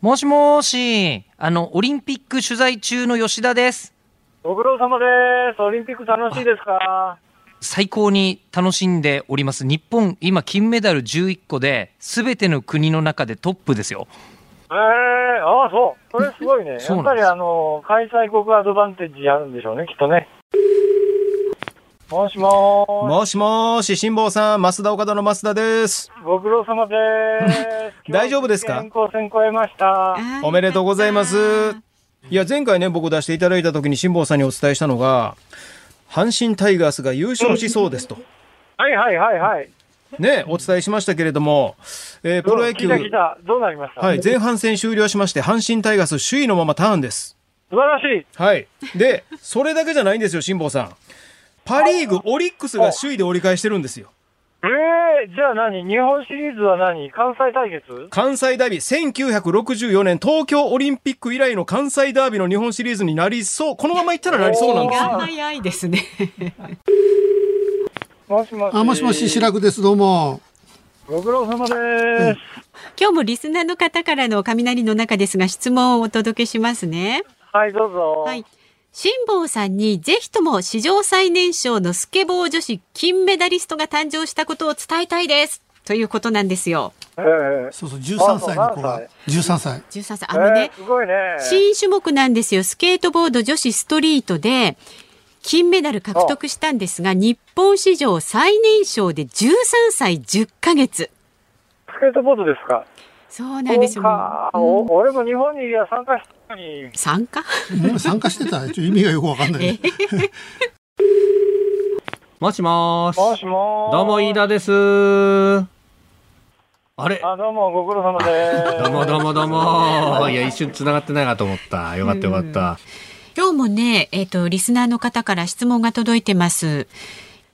もしもし、あの、オリンピック取材中の吉田です。ご苦労様です。オリンピック楽しいですか？最高に楽しんでおります。日本、今、金メダル11個で、すべての国の中でトップですよ。ええああ、そう。それすごいね。やっぱりあの、開催国アドバンテージあるんでしょうね、きっとね。もしもーもしもーし、辛坊さん、増田岡田の増田です。し、ご苦労様です。大丈夫ですか？健康戦超えました。おめでとうございます。いや、前回ね、僕出していただいた時に辛坊さんにお伝えしたのが、阪神タイガースが優勝しそうですと。はいはいはいはい。ね、お伝えしましたけれども、えープロ野球、聞いた聞いた。どうなりました？はい、前半戦終了しまして、阪神タイガース首位のままターンです。素晴らしい。はい。で、それだけじゃないんですよ、辛坊さん。パリーグ、オリックスが首位で折り返してるんですよ。ええじゃあ何？日本シリーズは何？関西対決？関西ダービー、1964年東京オリンピック以来の関西ダービーの日本シリーズになりそう。このままいったらなりそうなんですよ。が早いですね。もしもし。あ、もしもし、白くです。どうも。ご苦労様です。今日もリスナーの方からの雷の中ですが質問をお届けしますね。はい、どうぞ。はい。辛坊さんにぜひとも史上最年少のスケボー女子金メダリストが誕生したことを伝えたいです。ということなんですよ。ええそうそう、13歳の子があそう。13歳？13歳。あのねえ、ーすごいね。新種目なんですよ。スケートボード女子ストリートで金メダル獲得したんですが、日本史上最年少で13歳10ヶ月。スケートボードですか？そうなんですよ。そうかお俺も日本には参加し。参加？もう参加してた？ちょっと意味がよくわかんない。もしもーし。もしもーどうも、飯田です。あれ？あ、どうも、ご苦労様です。どうもどうもどうも。いや、一瞬繋がってないかと思った。よかったよかった。今日もね、えっ、と、リスナーの方から質問が届いてます。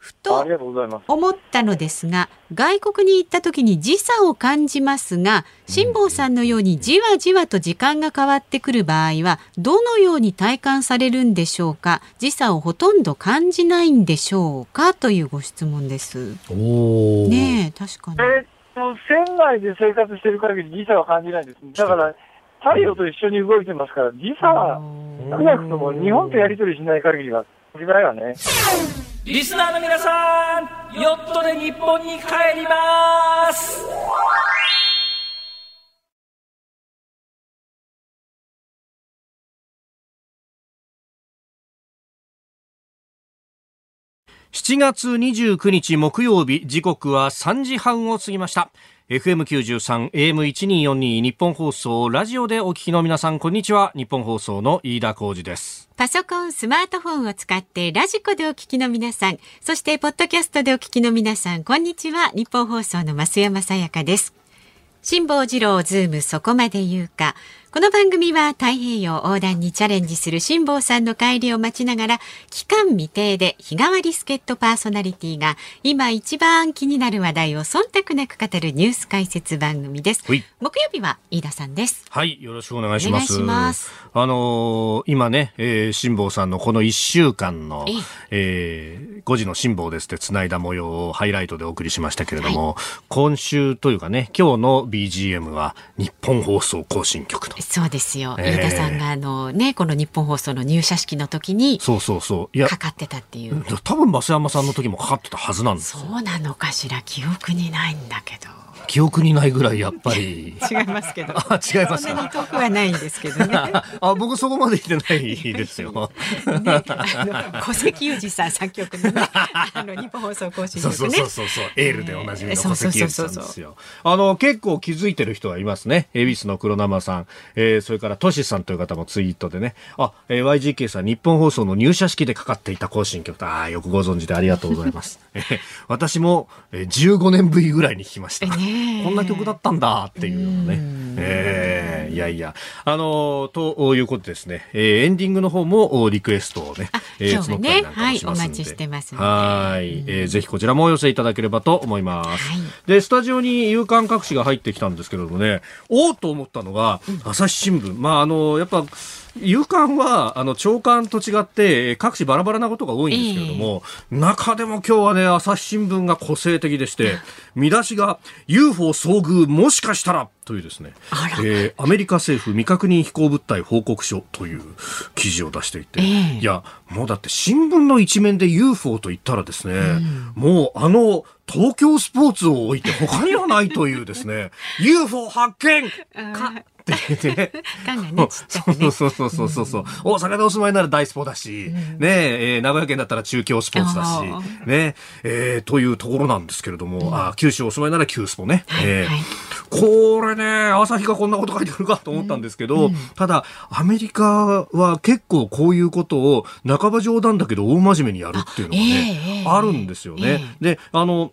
ふと。思ったのですが、外国に行った時に時差を感じますが、辛坊さんのようにじわじわと時間が変わってくる場合は、どのように体感されるんでしょうか？時差をほとんど感じないんでしょうか？というご質問です。おー。ねえ、確かに。えっと、船内で生活してる限り時差は感じないです。だから、太陽と一緒に動いてますから、時差は少なくとも日本とやり取りしない限りは、時ないわね。リスナーの皆さん、ヨットで日本に帰ります。7月29日木曜日時刻は3時半を過ぎました FM93 AM1242 ニッポン放送ラジオでお聞きの皆さんこんにちはニッポン放送の飯田浩司ですパソコン、スマートフォンを使ってラジコでお聞きの皆さん、そしてポッドキャストでお聞きの皆さん、こんにちは。ニッポン放送の増山さやかです。辛坊治郎ズームそこまで言うか。この番組は太平洋横断にチャレンジする辛坊さんの帰りを待ちながら期間未定で日替わり助っ人パーソナリティが今一番気になる話題を忖度なく語るニュース解説番組です。はい木曜日は飯田さんです。はいよろしくお願いしますお願いしますあのー今ね、えー、辛坊さんのこの1週間のええ、えー、5時の辛坊ですってつないだ模様をハイライトでお送りしましたけれども、今週というかね今日の BGM は日本放送更新曲とそうですよ。ええ飯田さんがあのね、この日本放送の入社式の時にそうそうそういやかかってたっていう。多分増山さんの時もかかってたはずなんですよそうなのかしら記憶にないんだけど。記憶にないぐらいやっぱり 違いますけど。あ違いますそんなに遠くはないんですけどね。あ僕そこまで言ってないですよ ね小関裕二さん作曲のね、あの日本放送更新そうそう曲ねそう。そうそうエールでおなじみのそうそう小関裕二さんですよあの結構気づいてる人はいますね恵比寿の黒生さん、えーそれからトシさんという方もツイートでね。あ、えー YGK さん日本放送の入社式でかかっていた更新曲。とあーよくご存知でありがとうございます、えー私も、えー15年ぶりぐらいに聞きました、こんな曲だったんだっていうのね。えーいやいや。あのーということでですね、えーエンディングの方もおリクエストをね、え今日はね。募ったりなんかもしますんで。はいお待ちしてますので。はい、えーぜひこちらもお寄せいただければと思います。はい。で、スタジオに夕刊各紙が入ってきたんですけれどもね、おおと思ったのが、朝朝日新聞、まあ、あのやっぱ夕刊はあの朝刊と違って各地バラバラなことが多いんですけれども、えー、中でも今日はね朝日新聞が個性的でして見出しが UFO 遭遇もしかしたらというですね、えー、アメリカ政府未確認飛行物体報告書という記事を出していて、えー、いやもうだって新聞の一面で UFO と言ったらですね、うん、もうあの東京スポーツを置いて他にはないというですね UFO 発見！かって言って。ね。ね。そうそうそうそうそう。大阪でお住まいなら大スポだし、うん、ねえー、名古屋県だったら中京スポーツだし、ねえー、というところなんですけれども、うん、あ九州お住まいなら旧スポね。これね、朝日がこんなこと書いてるかと思ったんですけど、うん、ただ、アメリカは結構こういうことを半ば冗談だけど大真面目にやるっていうのがね、あ,、るんですよね。で、あの、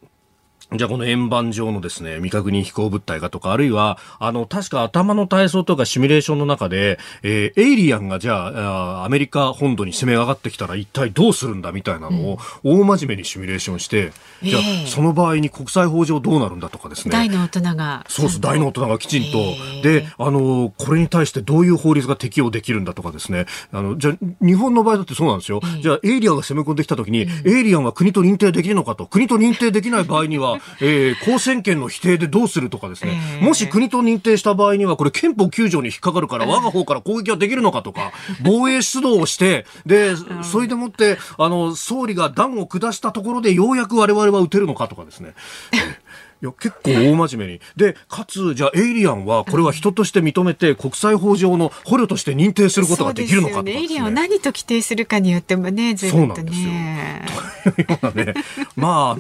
じゃあこの円盤上のですね、未確認飛行物体がとか、あるいは、あの、確か頭の体操とかシミュレーションの中で、えー、エイリアンがじゃあ、アメリカ本土に攻め上がってきたら一体どうするんだみたいなのを、大真面目にシミュレーションして、うん、じゃあ、その場合に国際法上どうなるんだとかですね。大の大人が。そうそう、大の大人がきちんと。で、あの、これに対してどういう法律が適用できるんだとかですね。あの、じゃあ、日本の場合だってそうなんですよ。じゃあ、エイリアンが攻め込んできた時に、エイリアンは国と認定できるのかと。国と認定できない場合には、えー、交戦権の否定でどうするとかですね、えー、もし国と認定した場合には、これ憲法9条に引っかかるから、我が方から攻撃はできるのかとか、防衛出動をして、で、それでもって、あの、総理が断を下したところで、ようやく我々は撃てるのかとかですね。いや、結構大真面目に。で、かつ、じゃあ、エイリアンは、これは人として認めて、国際法上の捕虜として認定することができるのかとか、ね、エイリアンを何と規定するかによってもね、ずいぶんとね。そうなんですよ。というようなね、まあ、あ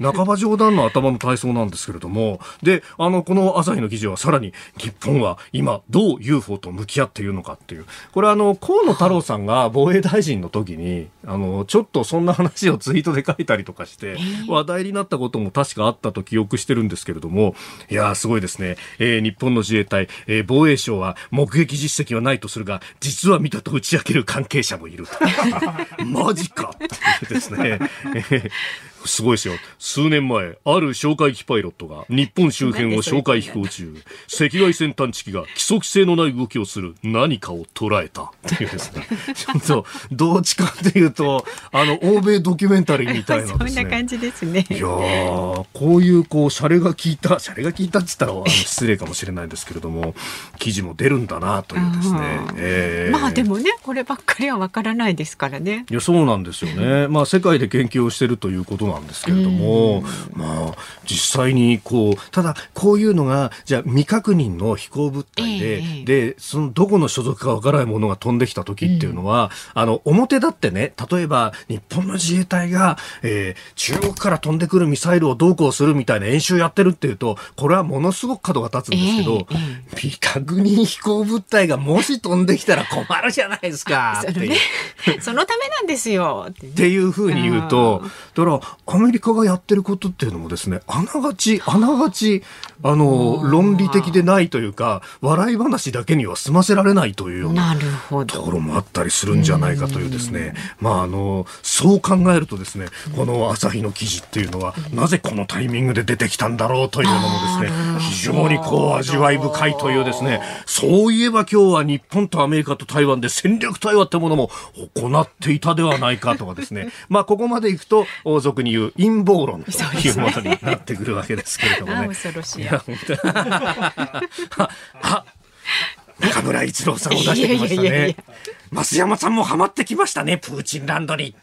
の、半ば冗談の頭の体操なんですけれども、で、あの、この朝日の記事はさらに、日本は今、どう UFO と向き合っているのかっていう。これ、あの、河野太郎さんが防衛大臣の時に、あの、ちょっとそんな話をツイートで書いたりとかして、話題になったことも確かあったと記憶してるんですけれども、いやすごいですね。えー、日本の自衛隊、えー、防衛省は目撃実績はないとするが、実は見たと打ち明ける関係者もいる。マジかですね。すごいですよ。数年前、ある哨戒機パイロットが日本周辺を哨戒飛行中、赤外線探知機が規則性のない動きをする何かを捉えたっていうですね。ちょっと、どっちかっていうと、あの、欧米ドキュメンタリーみたいなね。そんな感じですね。いやこういう、こう、シャレが効いた、シャレが効いたって言ったら、失礼かもしれないですけれども、記事も出るんだなというですね。えー、まあでもね、こればっかりはわからないですからね。いや、そうなんですよね。まあ、世界で研究をしてるということなんですけれども、まあ、実際にこう、ただ、こういうのが、じゃあ、未確認の飛行物体で、えー、で、その、どこの所属かわからないものが飛んできた時っていうのは、うん、あの、表だってね、例えば、日本の自衛隊が、えー、中国から飛んでくるミサイルをどうこうするみたいな演習やってるっていうと、これはものすごく角が立つんですけど、えー、未確認飛行物体がもし飛んできたら困るじゃないですか。そね、そのためなんですよ。っていうふうに言うと、だから、アメリカがやってることっていうのもですね、あながち、あながち、あの、論理的でないというか、笑い話だけには済ませられないというようなところもあったりするんじゃないかというですね、まあ、あの、そう考えるとですね、この朝日の記事っていうのは、なぜこのタイミングで出てきたんだろうというのもですね、非常にこう味わい深いというですね、そういえば今日は日本とアメリカと台湾で戦略対話ってものも行っていたではないかとかですね、まあ、ここまでいくと、王族に言う陰謀論というものになってくるわけですけれどもね。恐ろしい。あ、中村一郎さんを出してきましたね。増山さんもハマってきましたね、プーチンランドに。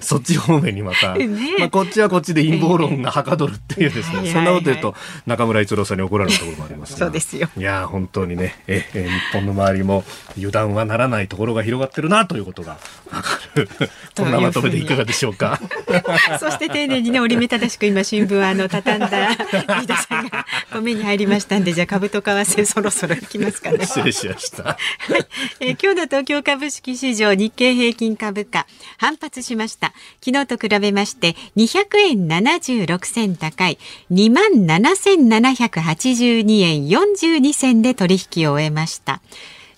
そっち方面にまた、ね、まあ、こっちはこっちで陰謀論がはかどるっていうですね、そんなこと言うと中村一郎さんに怒られるところもありますそうですよ。いや本当にねえ、え、日本の周りも油断はならないところが広がってるなということがわかる。こんなまとめでいかがでしょうか。そして丁寧にね折り目正しく今新聞あの畳んだ 飯田さんがご目に入りましたんでじゃあ株と為替そろそろいきますかね。失礼しました。はいえー、今日の東京株式市場日経平均株価反発しました。昨日と比べまして200円76銭高い2万7782円42銭で取引を終えました。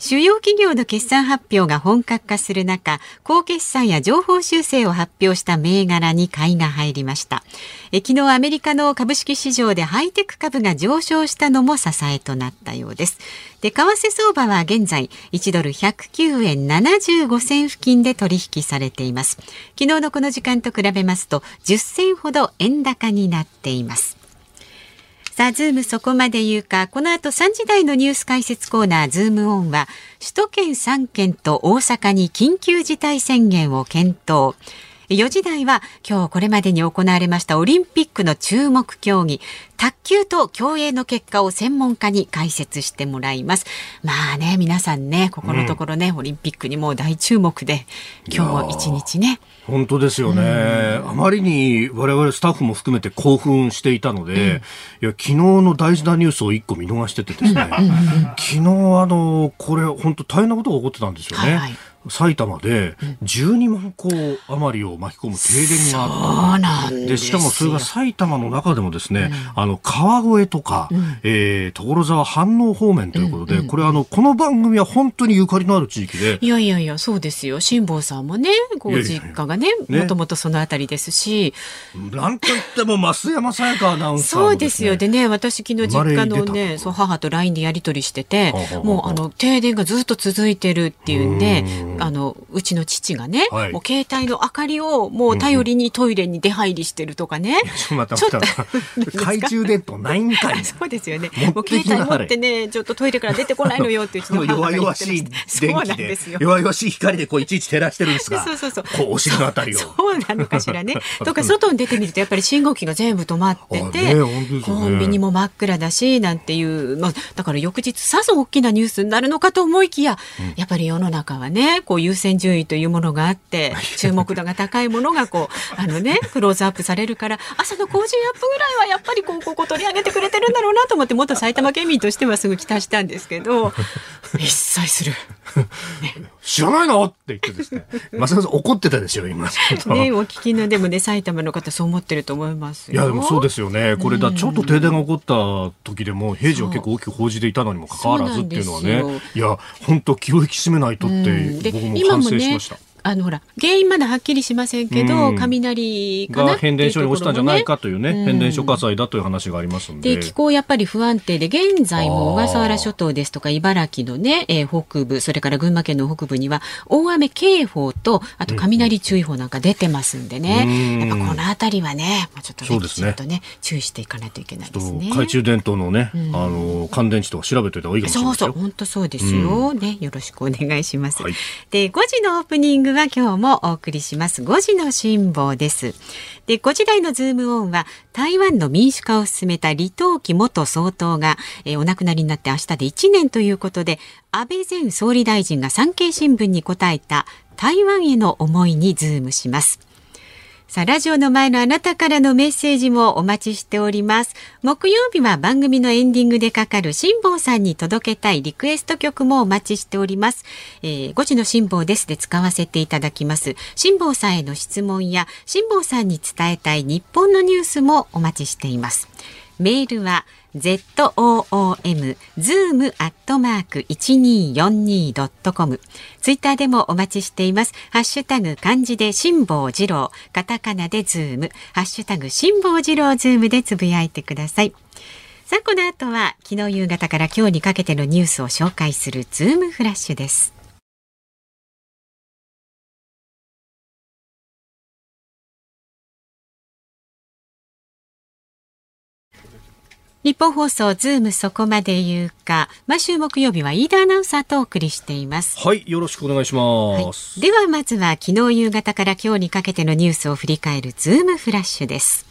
主要企業の決算発表が本格化する中、高決算や情報修正を発表した銘柄に買いが入りました。え昨日アメリカの株式市場でハイテク株が上昇したのも支えとなったようです。で為替相場は現在1ドル109円75銭付近で取引されています。昨日のこの時間と比べますと10銭ほど円高になっています。さあ、ズームそこまで言うか、この後3時台のニュース解説コーナー、ズームオンは、首都圏3県と大阪に緊急事態宣言を検討。4時台は今日これまでに行われましたオリンピックの注目競技、卓球と競泳の結果を専門家に解説してもらいます。まあね、皆さんね、ここのところね、うん、オリンピックにも大注目で、今日も一日ね。本当ですよね、あまりに我々スタッフも含めて興奮していたので、うん、いや昨日の大事なニュースを一個見逃しててですね、昨日あのこれ本当大変なことが起こってたんですよね。はいはい埼玉で12万戸余りを巻き込む停電があった。ででしかもそれが埼玉の中でもですね、うん、あの川越とか、うん、えー、所沢飯能方面ということで、うんうん、これあのこの番組は本当にゆかりのある地域で。いやいやいやそうですよ。辛坊さんもねご実家がねもともとそのあたりですし。なんといっても増山さやかアナウンサー、ね、そうですよ。でね私昨日実家のねそう母と LINE でやり取りしててもうあの停電がずっと続いてるっていうんであのうちの父がね、はい、もう携帯の明かりをもう頼りにトイレに出入りしてるとかね。ちょっと待って懐中電灯ないんかい。そうですよね。もう携帯持ってね、ちょっとトイレから出てこないのよってうちの 母が弱々しい電気で弱々しい光でこういちいち照らしてるんですが、そうそうそう。こうお尻のあたりを。そうなのかしらね。とか外に出てみるとやっぱり信号機が全部止まってて、ね、コンビニも真っ暗だしなんていう、まあだから翌日さぞ大きなニュースになるのかと思いきや、うん、やっぱり世の中はね、こう優先順位というものがあって 注目度が高いものがこう あのねクローズアップされるから朝の工事アップぐらいはやっぱりこうここ取り上げてくれてるんだろうなと思って元埼玉県民としてはすぐ期待したんですけど 一切する。知らないの？って言ってですね。まさか怒ってたですよ、今。ね、お聞きのでもね、埼玉の方そう思ってると思いますいや、でもそうですよね。これだ、ちょっと停電が起こった時でも、平時は結構大きく報じていたのにもかかわらずっていうのはね。いや、本当気を引き締めないとって、僕も反省しました。あのほら原因まだはっきりしませんけど、うん、雷が変電所に落ちたんじゃないかというね、うん、変電所火災だという話がありますので。で気候やっぱり不安定で現在も小笠原諸島ですとか茨城のね、えー、北部それから群馬県の北部には大雨警報とあと雷注意報なんか出てますんでね、うん、やっぱこの辺りはねちょっとねちょっとね注意していかないといけないですね。懐中電灯のね、あの乾電池とか調べておいた方がいいかもしれないそうそう本当そうですよ、ねよろしくお願いします、はい、で5時のオープニングは今日もお送りします5時の辛抱です。で、5時台のズームオンは台湾の民主化を進めた李登輝元総統が、えー、お亡くなりになって明日で1年ということで、安倍前総理大臣が産経新聞に答えた台湾への思いにズームします。さあ、ラジオの前のあなたからのメッセージもお待ちしております。木曜日は番組のエンディングでかかる辛坊さんに届けたいリクエスト曲もお待ちしております。えー、5時の辛坊ですで使わせていただきます。辛坊さんへの質問や辛坊さんに伝えたい日本のニュースもお待ちしています。メールは zoom zoom アットマーク一二四二ドットコム。ツイッターでもお待ちしています。ハッシュタグ漢字で辛坊治郎、カタカナでズーム、ハッシュタグ辛坊治郎ズームでつぶやいてください。さあ、この後は昨日夕方から今日にかけてのニュースを紹介するズームフラッシュです。ニッポン放送ズームそこまで言うか。毎週木曜日は飯田アナウンサーとお送りしています。はいよろしくお願いします、はい、ではまずは昨日夕方から今日にかけてのニュースを振り返るズームフラッシュです。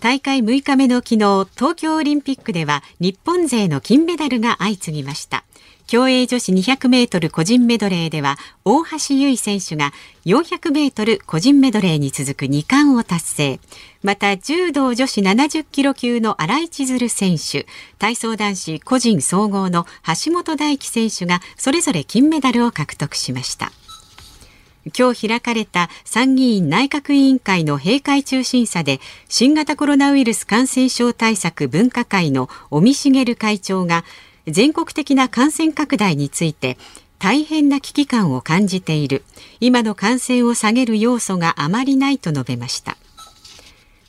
大会6日目の昨日東京オリンピックでは日本勢の金メダルが相次ぎました競泳女子200メートル個人メドレーでは大橋悠依選手が400メートル個人メドレーに続く2冠を達成。また柔道女子70キロ級の新井千鶴選手、体操男子個人総合の橋本大輝選手がそれぞれ金メダルを獲得しました。今日開かれた参議院内閣委員会の閉会中審査で新型コロナウイルス感染症対策分科会の尾身茂会長が全国的な感染拡大について大変な危機感を感じている。今の感染を下げる要素があまりないと述べました。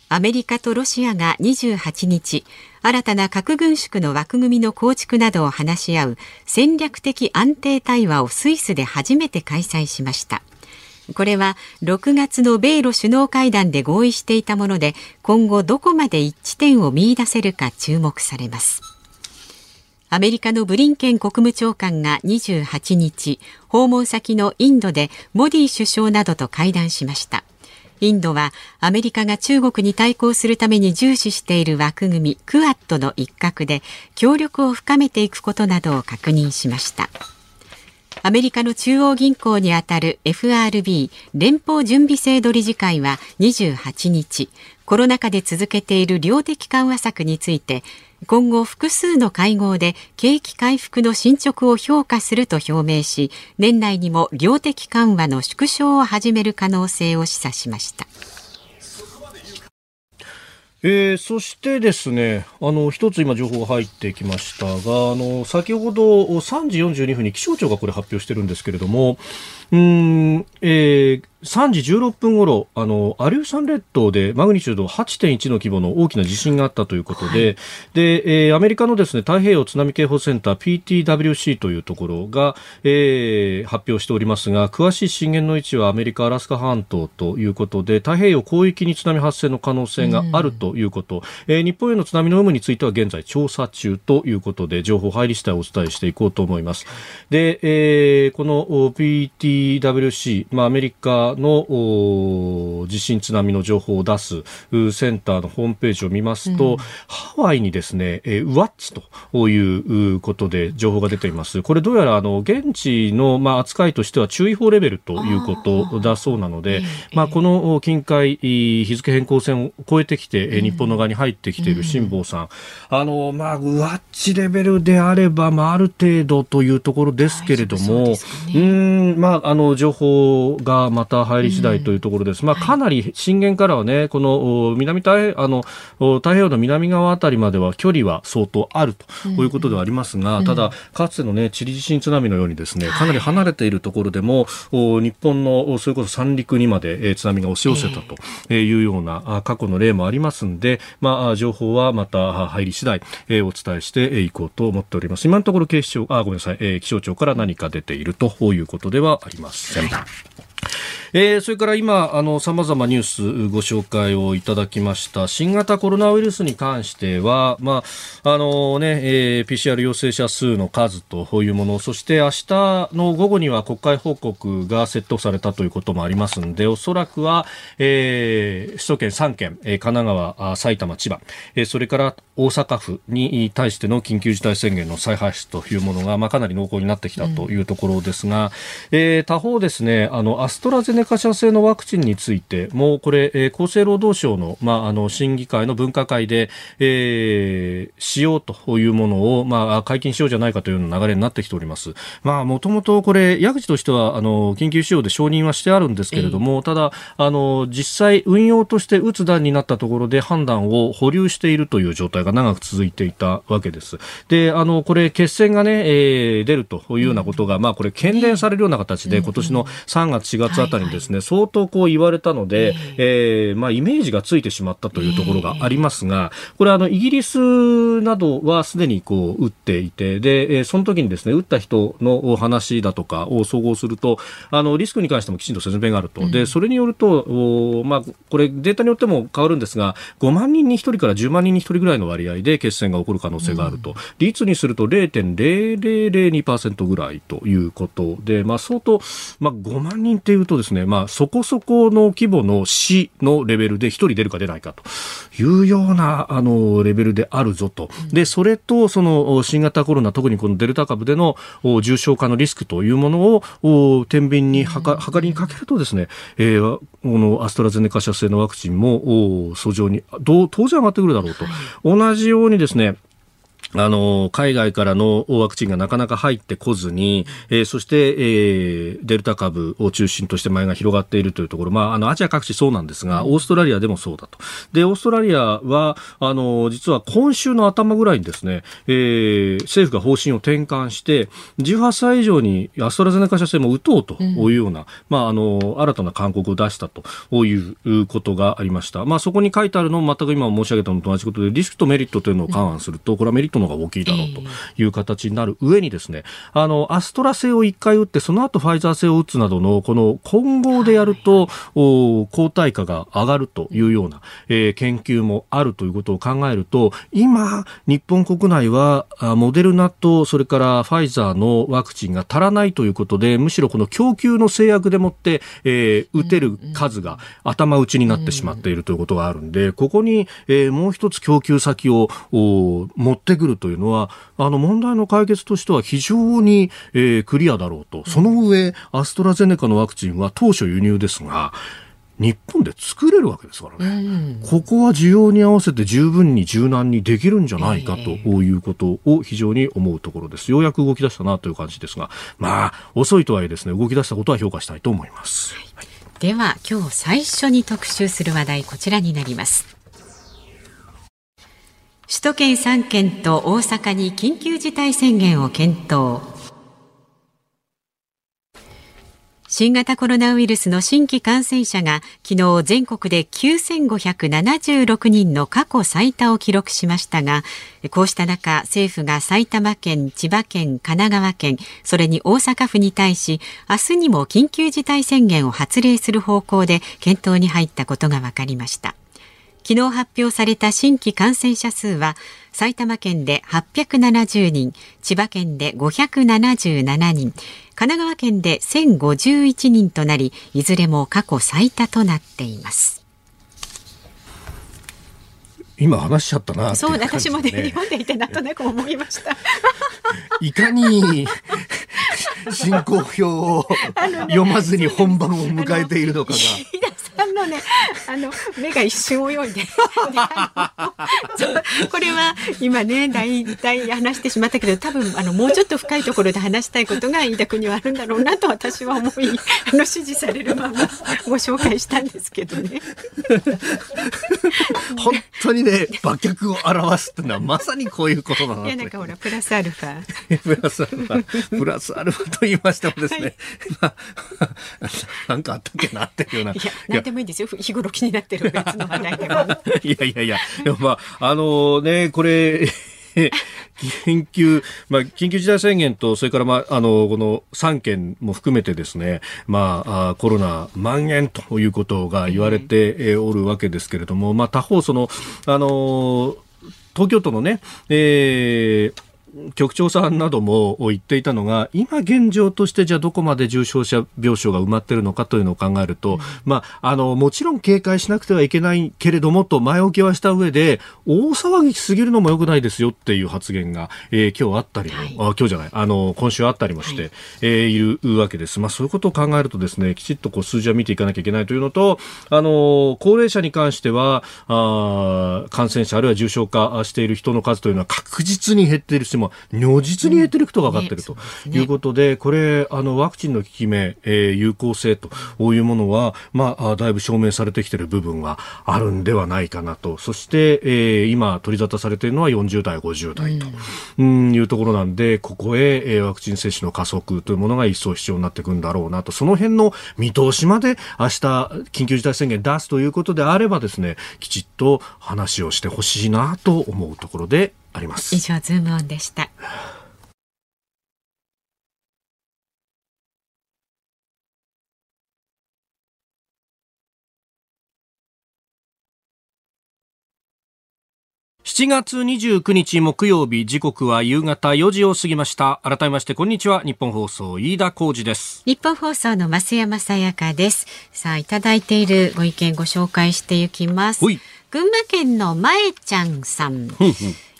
アメリカとロシアが28日新たな核軍縮の枠組みの構築などを話し合う戦略的安定対話をスイスで初めて開催しました。これは6月の米ロ首脳会談で合意していたもので今後どこまで一致点を見出せるか注目されます。アメリカのブリンケン国務長官が28日訪問先のインドでモディ首相などと会談しました。インドはアメリカが中国に対抗するために重視している枠組みクアッドの一角で協力を深めていくことなどを確認しました。アメリカの中央銀行にあたる FRB 連邦準備制度理事会は28日コロナ禍で続けている量的緩和策について今後複数の会合で景気回復の進捗を評価すると表明し年内にも量的緩和の縮小を始める可能性を示唆しました。えー、そしてですね、あの、一つ今情報が入ってきましたが、あの、先ほど3時42分に気象庁がこれ発表してるんですけれども、うん、えー、3時16分ごろ、あの、アリューシャン列島でマグニチュード8.1の規模の大きな地震があったということで、はい、で、えー、アメリカのですね、太平洋津波警報センター PTWC というところが、えー、発表しておりますが、詳しい震源の位置はアメリカ・アラスカ半島ということで、太平洋広域に津波発生の可能性があるということ、うん、えー、日本への津波の有無については現在調査中ということで、情報入り次第お伝えしていこうと思います。で、えー、この PTWC、まあ、アメリカの地震津波の情報を出すセンターのホームページを見ますと、うん、ハワイにですね、えウワッチということで情報が出ています。これどうやらあの現地のまあ扱いとしては注意報レベルということだそうなので、まあこの近海日付変更線を越えてきて、日本の側に入ってきている辛坊さん、あのまあウワッチレベルであればまあある程度というところですけれども、はい、う、ね、んまああの情報がまた入り次第というところです。まあ、かなり震源からはね、この南太あの太平洋の南側あたりまでは距離は相当あるということではありますが、ただ、かつてのね、チリ地震津波のようにですね、かなり離れているところでも、日本のそれこそ三陸にまで津波が押し寄せたというような過去の例もありますんで、まあ、情報はまた入り次第、お伝えしていこうと思っております。今のところ警視庁、あ、ごめんなさい、気象庁から何か出ているということではありません。えー、それから今、あの、様々ニュースご紹介をいただきました。新型コロナウイルスに関しては、まあ、あのね、えー、PCR 陽性者数の数というもの、そして明日の午後には国会報告がセットされたということもありますので、おそらくは、えー、首都圏3県、えー、神奈川、埼玉、千葉、えー、それから大阪府に対しての緊急事態宣言の再発出というものが、まあ、かなり濃厚になってきたというところですが、うん、えー、他方ですね、あの、アストラゼネカ社製のワクチンについてもこれ、えー、厚生労働省の,、まあ、あの審議会の分科会で、えー、使用というものを、まあ、解禁しようじゃないかというような流れになってきております。まあ、もともとこれ、矢口としては、あの、緊急使用で承認はしてあるんですけれども、えー、ただ、あの、実際運用として打つ段になったところで判断を保留しているという状態が長く続いていたわけです。で、あの、これ、決戦がね、えー、出るというようなことが、うん、まあ、これ、懸念されるような形で、今年の3月、4月あたりにですね、相当こう言われたので、えー、まあ、イメージがついてしまったというところがありますが、これあの、イギリスなどはすでにこう、打っていて、で、えその時にですね、打った人の話だとかを総合すると、あの、リスクに関してもきちんと説明があると。で、それによると、おまあ、これデータによっても変わるんですが、5万人に1人から10万人に1人ぐらいの割合で血栓が起こる可能性があると。率にすると0.0002%ぐらいということで、まあ、相当、まあ、5万人っていうとですね、まあ、そこそこの規模の市のレベルで1人出るか出ないかというようなあのレベルであるぞと。で、それとその新型コロナ、特にこのデルタ株での重症化のリスクというものを天秤にはか測りにかけるとですね、えー、このアストラゼネカ社製のワクチンも訴状にどう当然上がってくるだろうと。同じようにですね、あの、海外からのワクチンがなかなか入ってこずに、えー、そして、えー、デルタ株を中心として前が広がっているというところ、まあ、あの、アジア各地そうなんですが、オーストラリアでもそうだと。で、オーストラリアは、あの、実は今週の頭ぐらいにですね、えー、政府が方針を転換して、18歳以上にアストラゼネカ社製も打とうというような、うん、まあ、あの、新たな勧告を出したということがありました。まあ、そこに書いてあるのも全く今申し上げたのと同じことで、リスクとメリットというのを勘案すると、これはメリットの方が大きいだろうという形になる上にですね、あの、アストラ製を1回打って、その後ファイザー製を打つなどの、この混合でやると、お抗体価が上がるというような、えー、研究もあるということを考えると、今、日本国内は、モデルナと、それからファイザーのワクチンが足らないということで、むしろこの供給の制約でもって、えー、打てる数が頭打ちになってしまっているということがあるんで、ここに、えー、もう一つ供給先を持ってくるというのは、あの問題の解決としては非常に、えー、クリアだろうと。その上、アストラゼネカのワクチンは当初輸入ですが、日本で作れるわけですからね、うん、ここは需要に合わせて十分に柔軟にできるんじゃないかということを非常に思うところです。ようやく動き出したなという感じですが、まあ、遅いとはいえですね、動き出したことは評価したいと思います。はい、では、今日最初に特集する話題、こちらになります。首都圏3県と大阪に緊急事態宣言を検討。新型コロナウイルスの新規感染者が昨日全国で9576人の過去最多を記録しましたがこうした中政府が埼玉県千葉県神奈川県それに大阪府に対し明日にも緊急事態宣言を発令する方向で検討に入ったことが分かりました。昨日発表された新規感染者数は埼玉県で870人、千葉県で577人、神奈川県で1051人となり、いずれも過去最多となっています。今話しちゃったな、ね、そう私もね読んでいてなんとなく思いました いかに 進行表を読まずに本番を迎えているのかが。さんのね、あの目が一瞬泳いで。これは今ね、大体話してしまったけど、多分あのもうちょっと深いところで話したいことが飯田君にはあるんだろうなと私は思い、あの指示されるままご紹介したんですけどね。本当にね、馬脚を表すってのはまさにこういうことだな。いやなんかほらプラスアルファ。プラスアルファ、プラスアルファと言いましてもですね、はい、なんかあったっけなっていうような。いやでもいいんですよ。日頃気になってる別の話題でも。いやいやいや、でもまあ、あのー、ね、これ、緊急、まあ、緊急事態宣言と、それから、まあ、あの、この3県も含めてですね、まあ、コロナ蔓延ということが言われておるわけですけれども、まあ、他方、その、あの、東京都のね、えー、局長さんなども言っていたのが今現状としてじゃあどこまで重症者病床が埋まっているのかというのを考えると、うん、まあ、あのもちろん警戒しなくてはいけないけれどもと前置きはした上で大騒ぎしすぎるのもよくないですよっていう発言が、えー、今日あったりも、はい、あ今日じゃないあの今週あったりもして、はい、えー、いるわけです、まあ、そういうことを考えるとですねきちっとこう数字は見ていかなきゃいけないというのとあの高齢者に関してはあ感染者あるいは重症化している人の数というのは確実に減っているしも如実に減ってることが分かっているということで、これ、あの、ワクチンの効き目、えー、有効性というものは、まあ、だいぶ証明されてきている部分はあるんではないかなと。そして、えー、今、取り沙汰されているのは40代、50代と、うん、いうところなんで、ここへ、えー、ワクチン接種の加速というものが一層必要になっていくんだろうなと。その辺の見通しまで明日、緊急事態宣言出すということであればですね、きちっと話をしてほしいなと思うところであります。以上ズームオンでした。7月29日木曜日時刻は夕方4時を過ぎました。改めましてこんにちは。日本放送飯田浩二です。日本放送の増山さやかです。さあいただいているご意見ご紹介していきます。群馬県のまえちゃんさん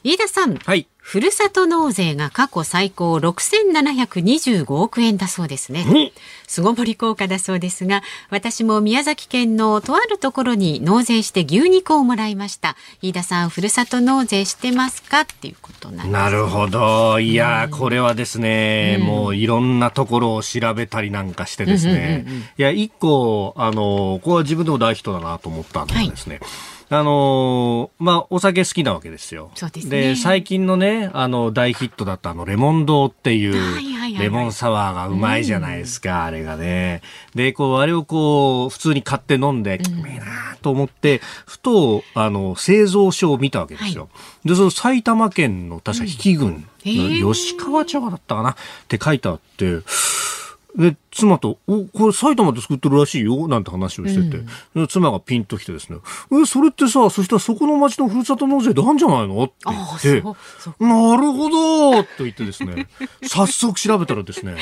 飯田さん、はい、ふるさと納税が過去最高6725億円だそうですね。巣ごもり効果だそうですが、私も宮崎県のとあるところに納税して牛肉をもらいました。飯田さん、ふるさと納税してますか？っていうことなんです。なるほど。いや、これはですね、もういろんなところを調べたりなんかしてですね、いや、一個、あの、これは自分でも大ヒットだなと思ったのはですね、あのーまあ、お酒好きなわけですよ。そうですね。最近のね、あの、大ヒットだったあの、レモン堂っていうレモンサワーがうまいじゃないですか、あれがね。で、こう、あれをこう、普通に買って飲んで、うめえなと思って、ふと、あの、製造所を見たわけですよ。で、その埼玉県の確か比企郡の吉川茶葉だったかな？って書いてあって、で、妻と、お、これ埼玉で作ってるらしいよ、なんて話をしてて、で妻がピンと来てですね、え、それってさ、そしたらそこの町のふるさと納税であんじゃないのって言って。なるほどと言ってですね、早速調べたらですね、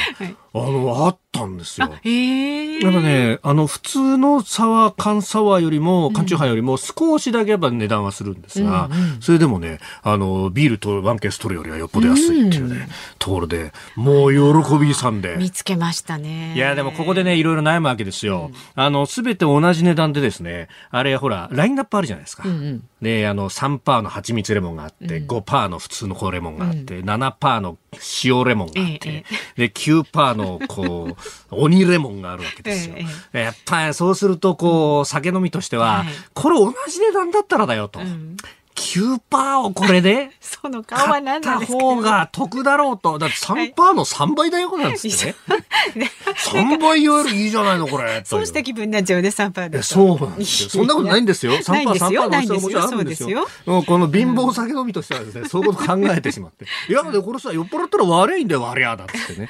あの、あったんですよ。へえ。やっぱね、あの、普通のサワー、缶サワーよりも、缶チューハイよりも少しだけやっぱ値段はするんですが、それでもね、あの、ビールとワンケース取るよりはよっぽど安いっていうね、ところで、もう喜びさんで。見つけましたね。いや、でもここでね、いろいろ悩むわけですよ。あの、すべて同じ値段でですね、あれ、ほら、ラインナップあるじゃないですか。で、あの、3%の蜂蜜レモンがあって、5%の普通のコレモンがあって、7%の塩レモンがあって、えで、9%の、こう、鬼レモンがあるわけですよ。えやっぱりそうすると、こう、酒飲みとしては、はい。これ同じ値段だったらだよと。9%をこれで、その顔は買った何なんですか方が得だろうと。だって3%の3倍だよ、なんですってね。3倍よりいいじゃないの、これ。そうした気分になっちゃうね、3パーいやだと。そうなんですよ。そんなことないんですよ。3%、ないんですよ3%の人はもちろんあるんですよこの貧乏酒飲みとしてはですね、そういうこと考えてしまって。いや、で、これさ、酔っ払ったら悪いんだよ、割りゃだってね。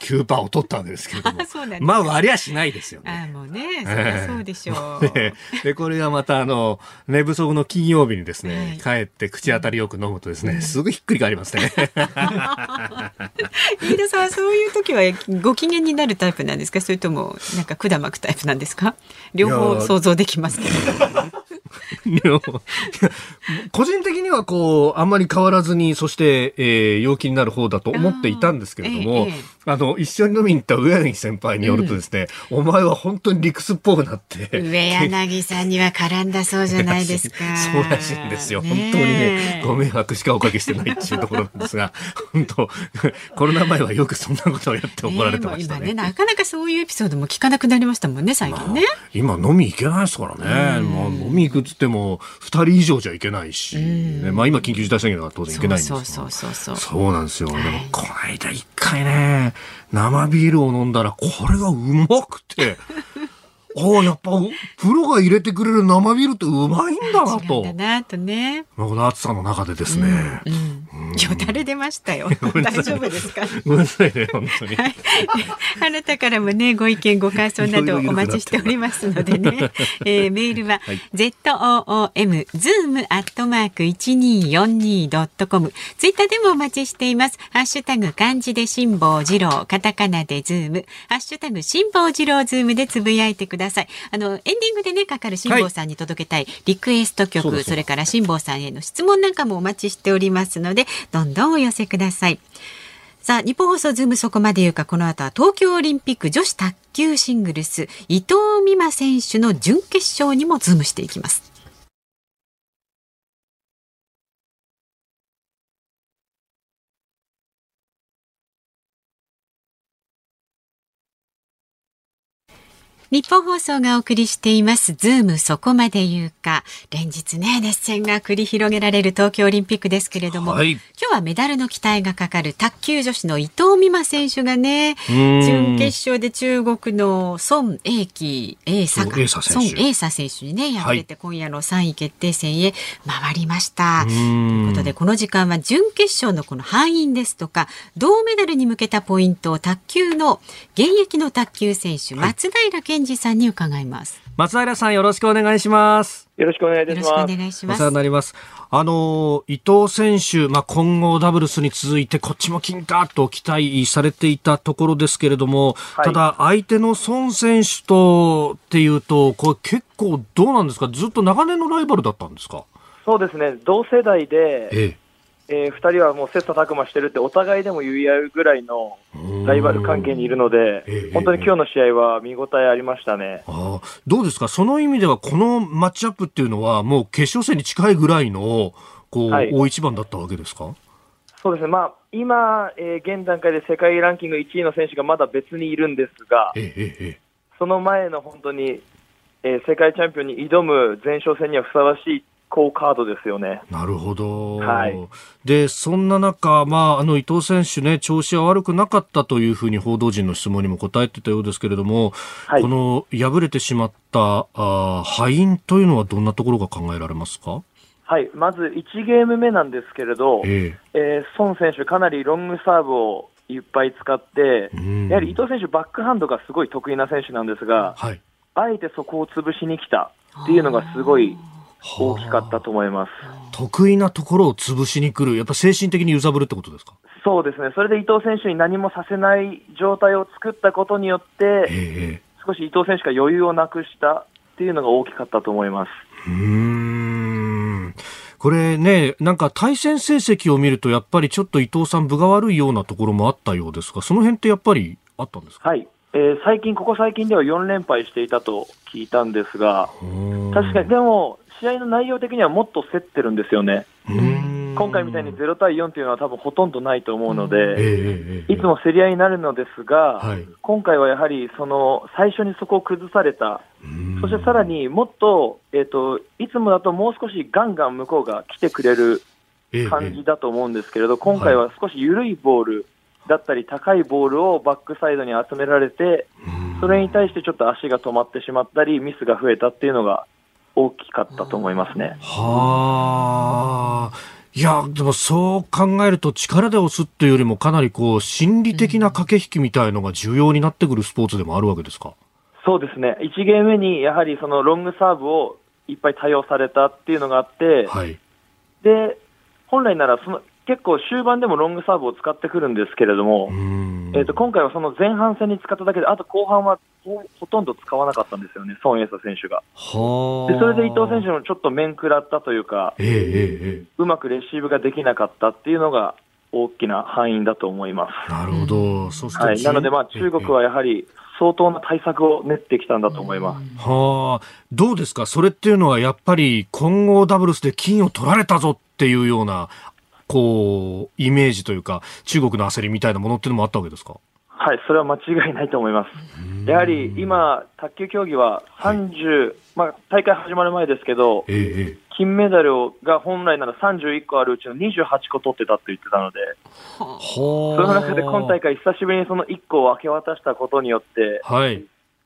9%を取ったわけですけれどもまあ、割りゃしないですよね。ああ、もうね、そりゃそうでしょう。でで、これがまたあの、寝不足の金曜日にですね、はい。帰って口当たりよく飲むとですね、すぐひっくり返りますね。飯田さんはそういう時はご機嫌になるタイプなんですか？それともなんか管巻くタイプなんですか？両方想像できますけど。個人的にはこう、あんまり変わらずに、そして、えー陽気になる方だと思っていたんですけれども、ああの、一緒に飲みに行った上柳先輩によるとですね、お前は本当に理屈っぽくなって、上柳さんには絡んだそうじゃないですか。そうらしいんですよ。本当にね、ご迷惑しかおかけしてないっていうところなんですが、本当、コロナ前はよくそんなことをやって怒られてましたね。ねなかなかそういうエピソードも聞かなくなりましたもんね最近ね。今飲み行けないですからね。まあ、飲み行くっつっても、二人以上じゃいけないし、ねまあ今緊急事態宣言は当然いけないんですけど。そうそうそうそう。そうなんですよ。でも、この間一回ね、生ビールを飲んだら、これがうまくて、ああ、やっぱ、プロが入れてくれる生ビールってうまいんだなとだ。なとね。この暑さの中でですね。よだれ出ましたよ。大丈夫ですか？ごめんなさいね、本当に。はい。あなたからもね、ご意見、ご感想などお待ちしておりますのでね。えーメールは、z o o m zoom アットマーク一二四二ドットコム。ツイッターでもお待ちしています。ハッシュタグ漢字で辛坊治郎、カタカナでズーム、ハッシュタグ辛坊治郎ズームでつぶやいてください。あのエンディングでねかかる辛坊さんに届けたいリクエスト曲、そうだそれから辛坊さんへの質問なんかもお待ちしておりますので、どんどんお寄せください。さあ、ニッポン放送ズームそこまで言うか、この後は東京オリンピック女子卓球シングルス、伊藤美誠選手の準決勝にもズームしていきます。ニッポン放送がお送りしています。ズームそこまで言うか。連日ね、熱戦が繰り広げられる東京オリンピックですけれども、はい。今日はメダルの期待がかかる卓球女子の伊藤美誠選手がね、準決勝で中国の孫英輝、英佐か孫英莎選手にね、敗れて今夜の3位決定戦へ回りました。とん。いうことで、この時間は準決勝のこの敗因ですとか、銅メダルに向けたポイントを卓球の現役の卓球選手、松平健二さんに伺います。松平さんよろしくお願いします。よろしくお願いしくおします。願いしますお世話。になります。あの、伊藤選手、まあ、混合ダブルスに続いて、こっちも金かと期待されていたところですけれども、いただ、相手の孫選手とっていうと、これ結構どうなんですか？ずっと長年のライバルだったんですか？そうですね、同世代で、ええー、2人はもう切磋琢磨してるってお互いでも言い合うぐらいのライバル関係にいるのでええ、本当に今日の試合は見応えありましたね。ああどうですか？その意味ではこのマッチアップっていうのはもう決勝戦に近いぐらいのこう、はい。大一番だったわけですか？そうですね、まあ、今、えー現段階で世界ランキング1位の選手がまだ別にいるんですが、えええええ。その前の本当に、えー世界チャンピオンに挑む前哨戦にはふさわしい好カードですよね。えなるほど、はい。でそんな中、まあ、あの伊藤選手ね調子は悪くなかったというふうに報道陣の質問にも答えてたようですけれども、はい。この敗れてしまったあー敗因というのはどんなところが考えられますか、はい、まず1ゲーム目なんですけれど、え。えー孫選手、かなりロングサーブをいっぱい使って、うん。やはり伊藤選手、バックハンドがすごい得意な選手なんですが、はい。あえてそこを潰しに来たっていうのがすごい大きかったと思います。得意なところを潰しに来る。やっぱ精神的に揺さぶるってことですか？そうですね、それで伊藤選手に何もさせない状態を作ったことによって、ええ少し伊藤選手が余裕をなくしたっていうのが大きかったと思います。うーん。これね、なんか対戦成績を見ると、やっぱりちょっと伊藤さん、分が悪いようなところもあったようですが、その辺ってやっぱりあったんですか？はい、えー最近、ここ最近では4連敗していたと聞いたんですが、確かに、でも、試合の内容的にはもっと競ってるんですよね。今回みたいに0対4というのは多分ほとんどないと思うのええで、ええいつも競り合いになるのですが、はい。今回はやはりその最初にそこを崩された、うん。そしてさらにもっと,、えー、といつもだともう少しガンガン向こうが来てくれるええ感じだと思うんですけれど、今回は少し緩いボールだったり、高いボールをバックサイドに集められて、それに対してちょっと足が止まってしまったり、ミスが増えたっていうのが大きかったと思いますね。はあ。いや、でもそう考えると力で押すっていうよりもかなりこう心理的な駆け引きみたいのが重要になってくるスポーツでもあるわけですか？そうですね、1ゲーム目にやはりそのロングサーブをいっぱい多用されたっていうのがあって、はい。で本来ならその結構終盤でもロングサーブを使ってくるんですけれども、うんえー、と今回はその前半戦に使っただけで、あと後半はほほとんど使わなかったんですよね、孫エイサ選手が。はあ。でそれで伊藤選手もちょっと面食らったというか、えええええうまくレシーブができなかったっていうのが大きな敗因だと思いまえなるほど。はい、なので、まあ、中国はやはり相当な対策を練ってきたんだと思います。はあ、どうですか？それっていうのはやっぱり混合ダブルスで金を取られたぞっていうような、こう、イメージというか、中国の焦りみたいなものっていうのもあったわけですか？はい、それは間違いないと思います。やはり今、卓球競技は30、まあ、大会始まる前ですけど、ええええ金メダルをが本来なら31個あるうちの28個取ってたと言ってたので、はあ。その中で今大会、久しぶりにその1個を明け渡したことによって、はい。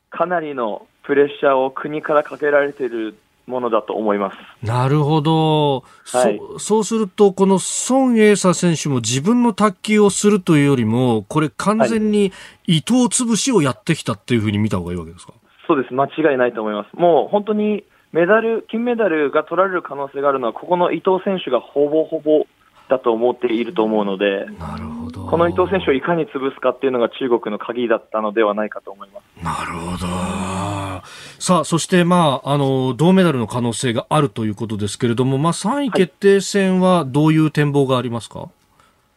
かなりのプレッシャーを国からかけられているものだと思います。なるほど。はいそそうすると、この孫エイサ選手も自分の卓球をするというよりも、これ完全に伊藤潰しをやってきたっていうふうに見た方がいいわけですか？そうです、間違いないと思います。もう本当にメダル、金メダルが取られる可能性があるのは、ここの伊藤選手がほぼほぼだと思っていると思うので、なるほど。この伊藤選手をいかに潰すかっていうのが中国の鍵だったのではないかと思います。なるほど。さあ、そして、まあ、あの、銅メダルの可能性があるということですけれども、まあ、3位決定戦はどういう展望がありますか、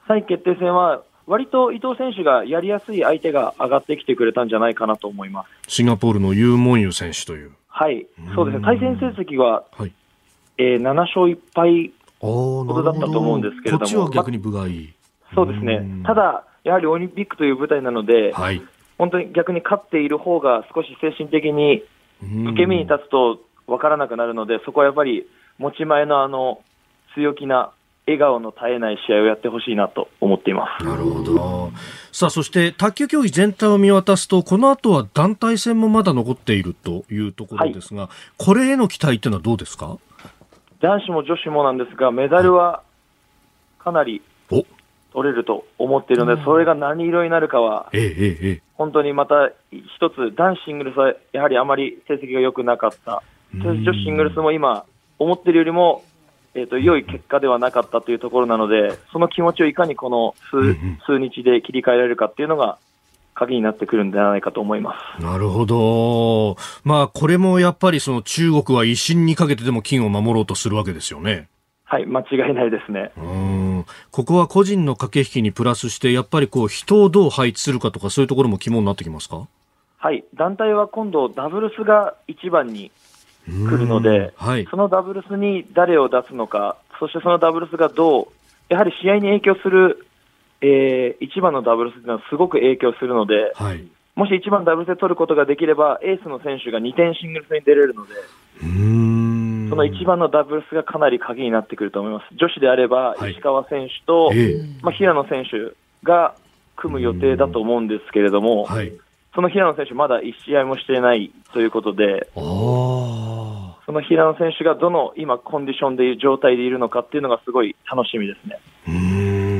3位決定戦は、割と伊藤選手がやりやすい相手が上がってきてくれたんじゃないかなと思います。シンガポールのユー・モンユ選手という。はい、そうですね、対戦成績は、はい。えー7勝1敗ことだったと思うんですけれどもこっちは逆に分がいい。そうですねうん、ただ、やはりオリンピックという舞台なので、はい。本当に逆に勝っている方が少し精神的に受け身に立つと分からなくなるので、そこはやっぱり持ち前のあの強気な笑顔の絶えない試合をやってほしいなと思っています。なるほど。さあ、そして卓球競技全体を見渡すと、この後は団体戦もまだ残っているというところですが、これへの期待っていうのはどうですか？男子も女子もなんですが、メダルはかなりお。取れると思っているので、それが何色になるかは。本当にまた一つ、男子シングルスはやはりあまり成績が良くなかった、女子シングルスも今、思っているよりも、えー、と良い結果ではなかったというところなので、その気持ちをいかにこの数数日で切り替えられるかっていうのが、鍵になってくるんではないかと思います。なるほど。まあ、これもやっぱりその中国は威信にかけてでも金を守ろうとするわけですよね。はい、間違いないですね。うんここは個人の駆け引きにプラスして、やっぱりこう人をどう配置するかとか、そういうところも肝になってきますか？はい、団体は今度、ダブルスが一番に来るので、はい。そのダブルスに誰を出すのか、そしてそのダブルスがどう、やはり試合に影響する、えー、一番のダブルスというのはすごく影響するので、はい。もし一番ダブルスで取ることができれば、エースの選手が2点シングルスに出れるので、うーん。その一番のダブルスがかなり鍵になってくると思います。女子であれば、はい石川選手と、ええまあ、平野選手が組む予定だと思うんですけれども、はい。その平野選手、まだ1試合もしていないということで。その平野選手がどの今、コンディションでいる状態でいるのかっていうのがすごい楽しみですね。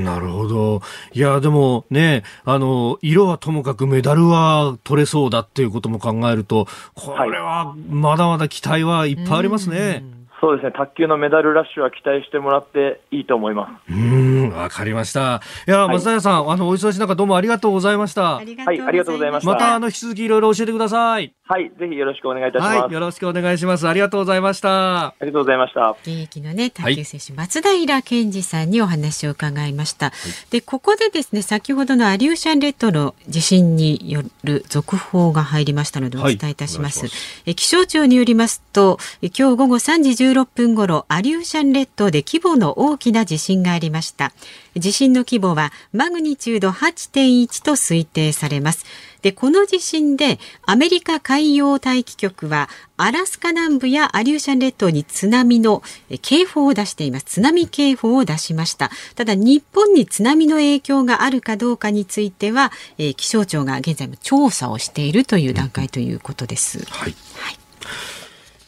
なるほど。いや、でもね、あの、色はともかくメダルは取れそうだっていうことも考えると、これはまだまだ期待はいっぱいありますね。そうですね、卓球のメダルラッシュは期待してもらっていいと思います。うーん、わかりました。いや、はい松平さん、あの、お忙しい中どうもありがとうございました。ありがはいありがとうございましたまた、あの、引き続きいろいろ教えてください。はい、ぜひよろしくお願いいたします。はい、よろしくお願いします。ありがとうございました。ありがとうございました。現役のね卓球選手、松平健二さんにお話を伺いました、でここでですね先ほどのアリューシャン列島の地震による続報が入りましたのでおはい伝えいたします,、え気象庁によりますとえ今日午後3時16分頃アリューシャン列島で規模の大きな地震がありました。地震の規模はマグニチュード8.1と推定されます。でこの地震でアメリカ海洋大気局はアラスカ南部やアリューシャン列島に津波のえ警報を出しています。津波警報を出しました。ただ日本に津波の影響があるかどうかについては、えー気象庁が現在も調査をしているという段階ということです、はい。はい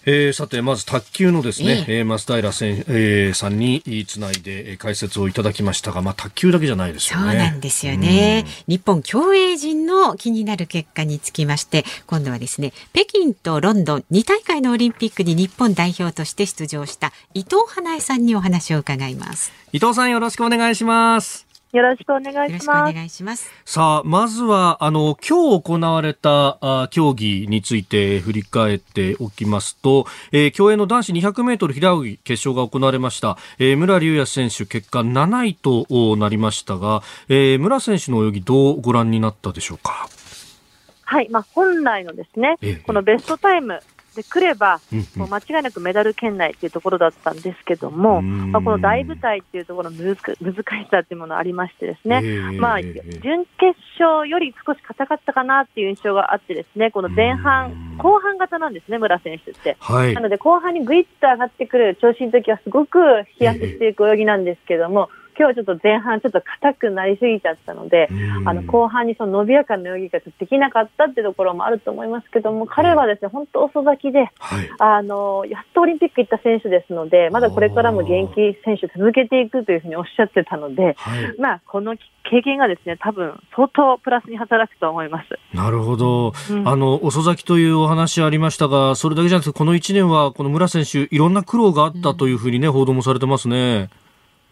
えーさて、まず卓球のですね、ええー増平選えーさんにつないでえー解説をいただきましたが、まあ、卓球だけじゃないですそうよね。なんですよね。日本競泳陣の気になる結果につきまして、今度はですね、北京とロンドン2大会のオリンピックに日本代表として出場した伊藤花江さんにお話を伺います。伊藤さんよろしくお願いします。よろしくお願よろしくおいします。願いします。さあ、まずは、あの、今日行われたあ競技について振り返っておきますと、えー競泳の男子200メートル平泳ぎ決勝が行われました。えー、村龍也選手結果7位とおなりましたが、えー、村選手の泳ぎどうご覧になったでしょうか？はい、まあ、本来のですね、ええこのベストタイムで来れば、もう間違いなくメダル圏内というところだったんですけども、うん。まあ、この大舞台っていうところの難難しさっていうものがありましてですね、ええ。まあ、ええ準決勝より少し硬かったかなっていう印象があってですね、この前うん。半、後半型なんですね、村選手って。はい。な。ので、後半にぐいっと上がってくる調子の時はすごく飛躍していく泳ぎなんですけども、今日はちょっと前半ちょっと硬くなりすぎちゃったので、あの後半にその伸びやかな泳ぎができなかったっていうところもあると思いますけども、彼はですね、本当遅咲きで、はい。あの、やっとオリンピック行った選手ですので、まだこれからも現役選手続けていくというふうにおっしゃってたので、はい。まあ、この経験がですね、多分相当プラスに働くと思います。なるほど。うんあの、遅咲きというお話ありましたが、それだけじゃなくて、この1年は、この村選手、いろんな苦労があったというふうにね、報道もされてますね。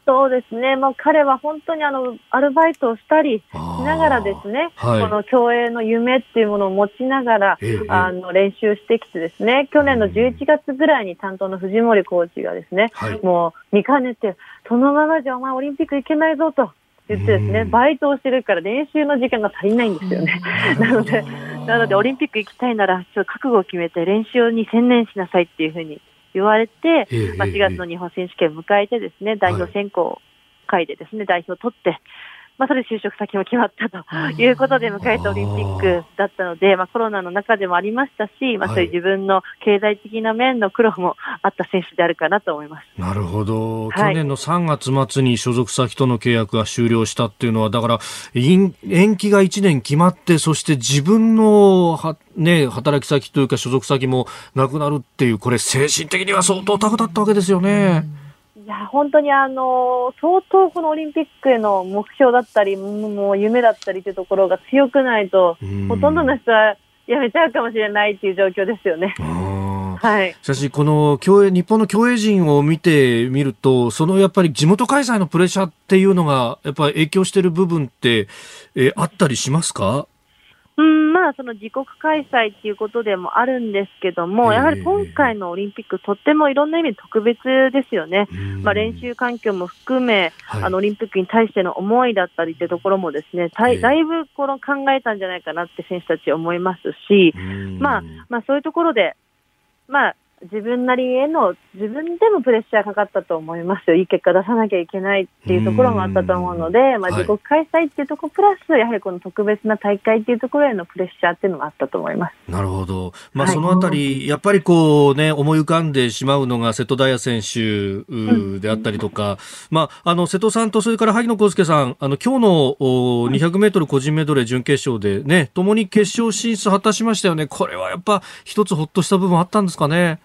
そうですね、もう彼は本当にあのアルバイトをしたりしながらですね、はい。この競泳の夢っていうものを持ちながら、ええあの練習してきてですね、去年の11月ぐらいに担当の藤森コーチがですね、はい。もう見かねて、そのままじゃお前オリンピック行けないぞと言ってですね、うん。バイトをしてるから練習の時間が足りないんですよね。なので、なのでオリンピック行きたいなら、ちょっと覚悟を決めて練習に専念しなさいっていうふうに言われて、ええまあ、4月の日本選手権を迎えてですね、代表選考会でですね、代表を取って、まあ、それで就職先も決まったということで迎えたオリンピックだったので、まあ、コロナの中でもありましたし、まあ、はいそういう自分の経済的な面の苦労もあった選手であるかなと思います。なるほど。はい去年の3月末に所属先との契約が終了したっていうのは、だから、延延期が1年決まって、そして自分のは、ね、働き先というか所属先もなくなるっていう、これ精神的には相当タフだったわけですよね。いや、本当にあの、相当このオリンピックへの目標だったり、もう夢だったりというところが強くないと、うんほとんどの人は辞めちゃうかもしれないっていう状況ですよね。はい。しかし、この競泳、日本の競泳陣を見てみると、そのやっぱり地元開催のプレッシャーっていうのが、やっぱり影響している部分って、えーあったりしますか？うん、まあ、その自国開催っていうことでもあるんですけども、ええ。やはり今回のオリンピック、とってもいろんな意味で特別ですよね。まあ、練習環境も含め、はい。あのオリンピックに対しての思いだったりってところもですね、だいぶこの考えたんじゃないかなって選手たち思いますし、うん。まあ、まあそういうところで、まあ自分なりへの、自分でもプレッシャーかかったと思いますよ。いい結果出さなきゃいけないっていうところもあったと思うので、まあはい自国開催っていうところプラス、やはりこの特別な大会っていうところへのプレッシャーっていうのもあったと思います。なるほど。まあ、はいそのあたり、やっぱりこうね、思い浮かんでしまうのが瀬戸大也選手うであったりとか、まあ、あの、瀬戸さんとそれから萩野公介さん、あの、今日のお200メートル個人メドレー準決勝でね、共に決勝進出果たしましたよね。これはやっぱ一つほっとした部分あったんですかね。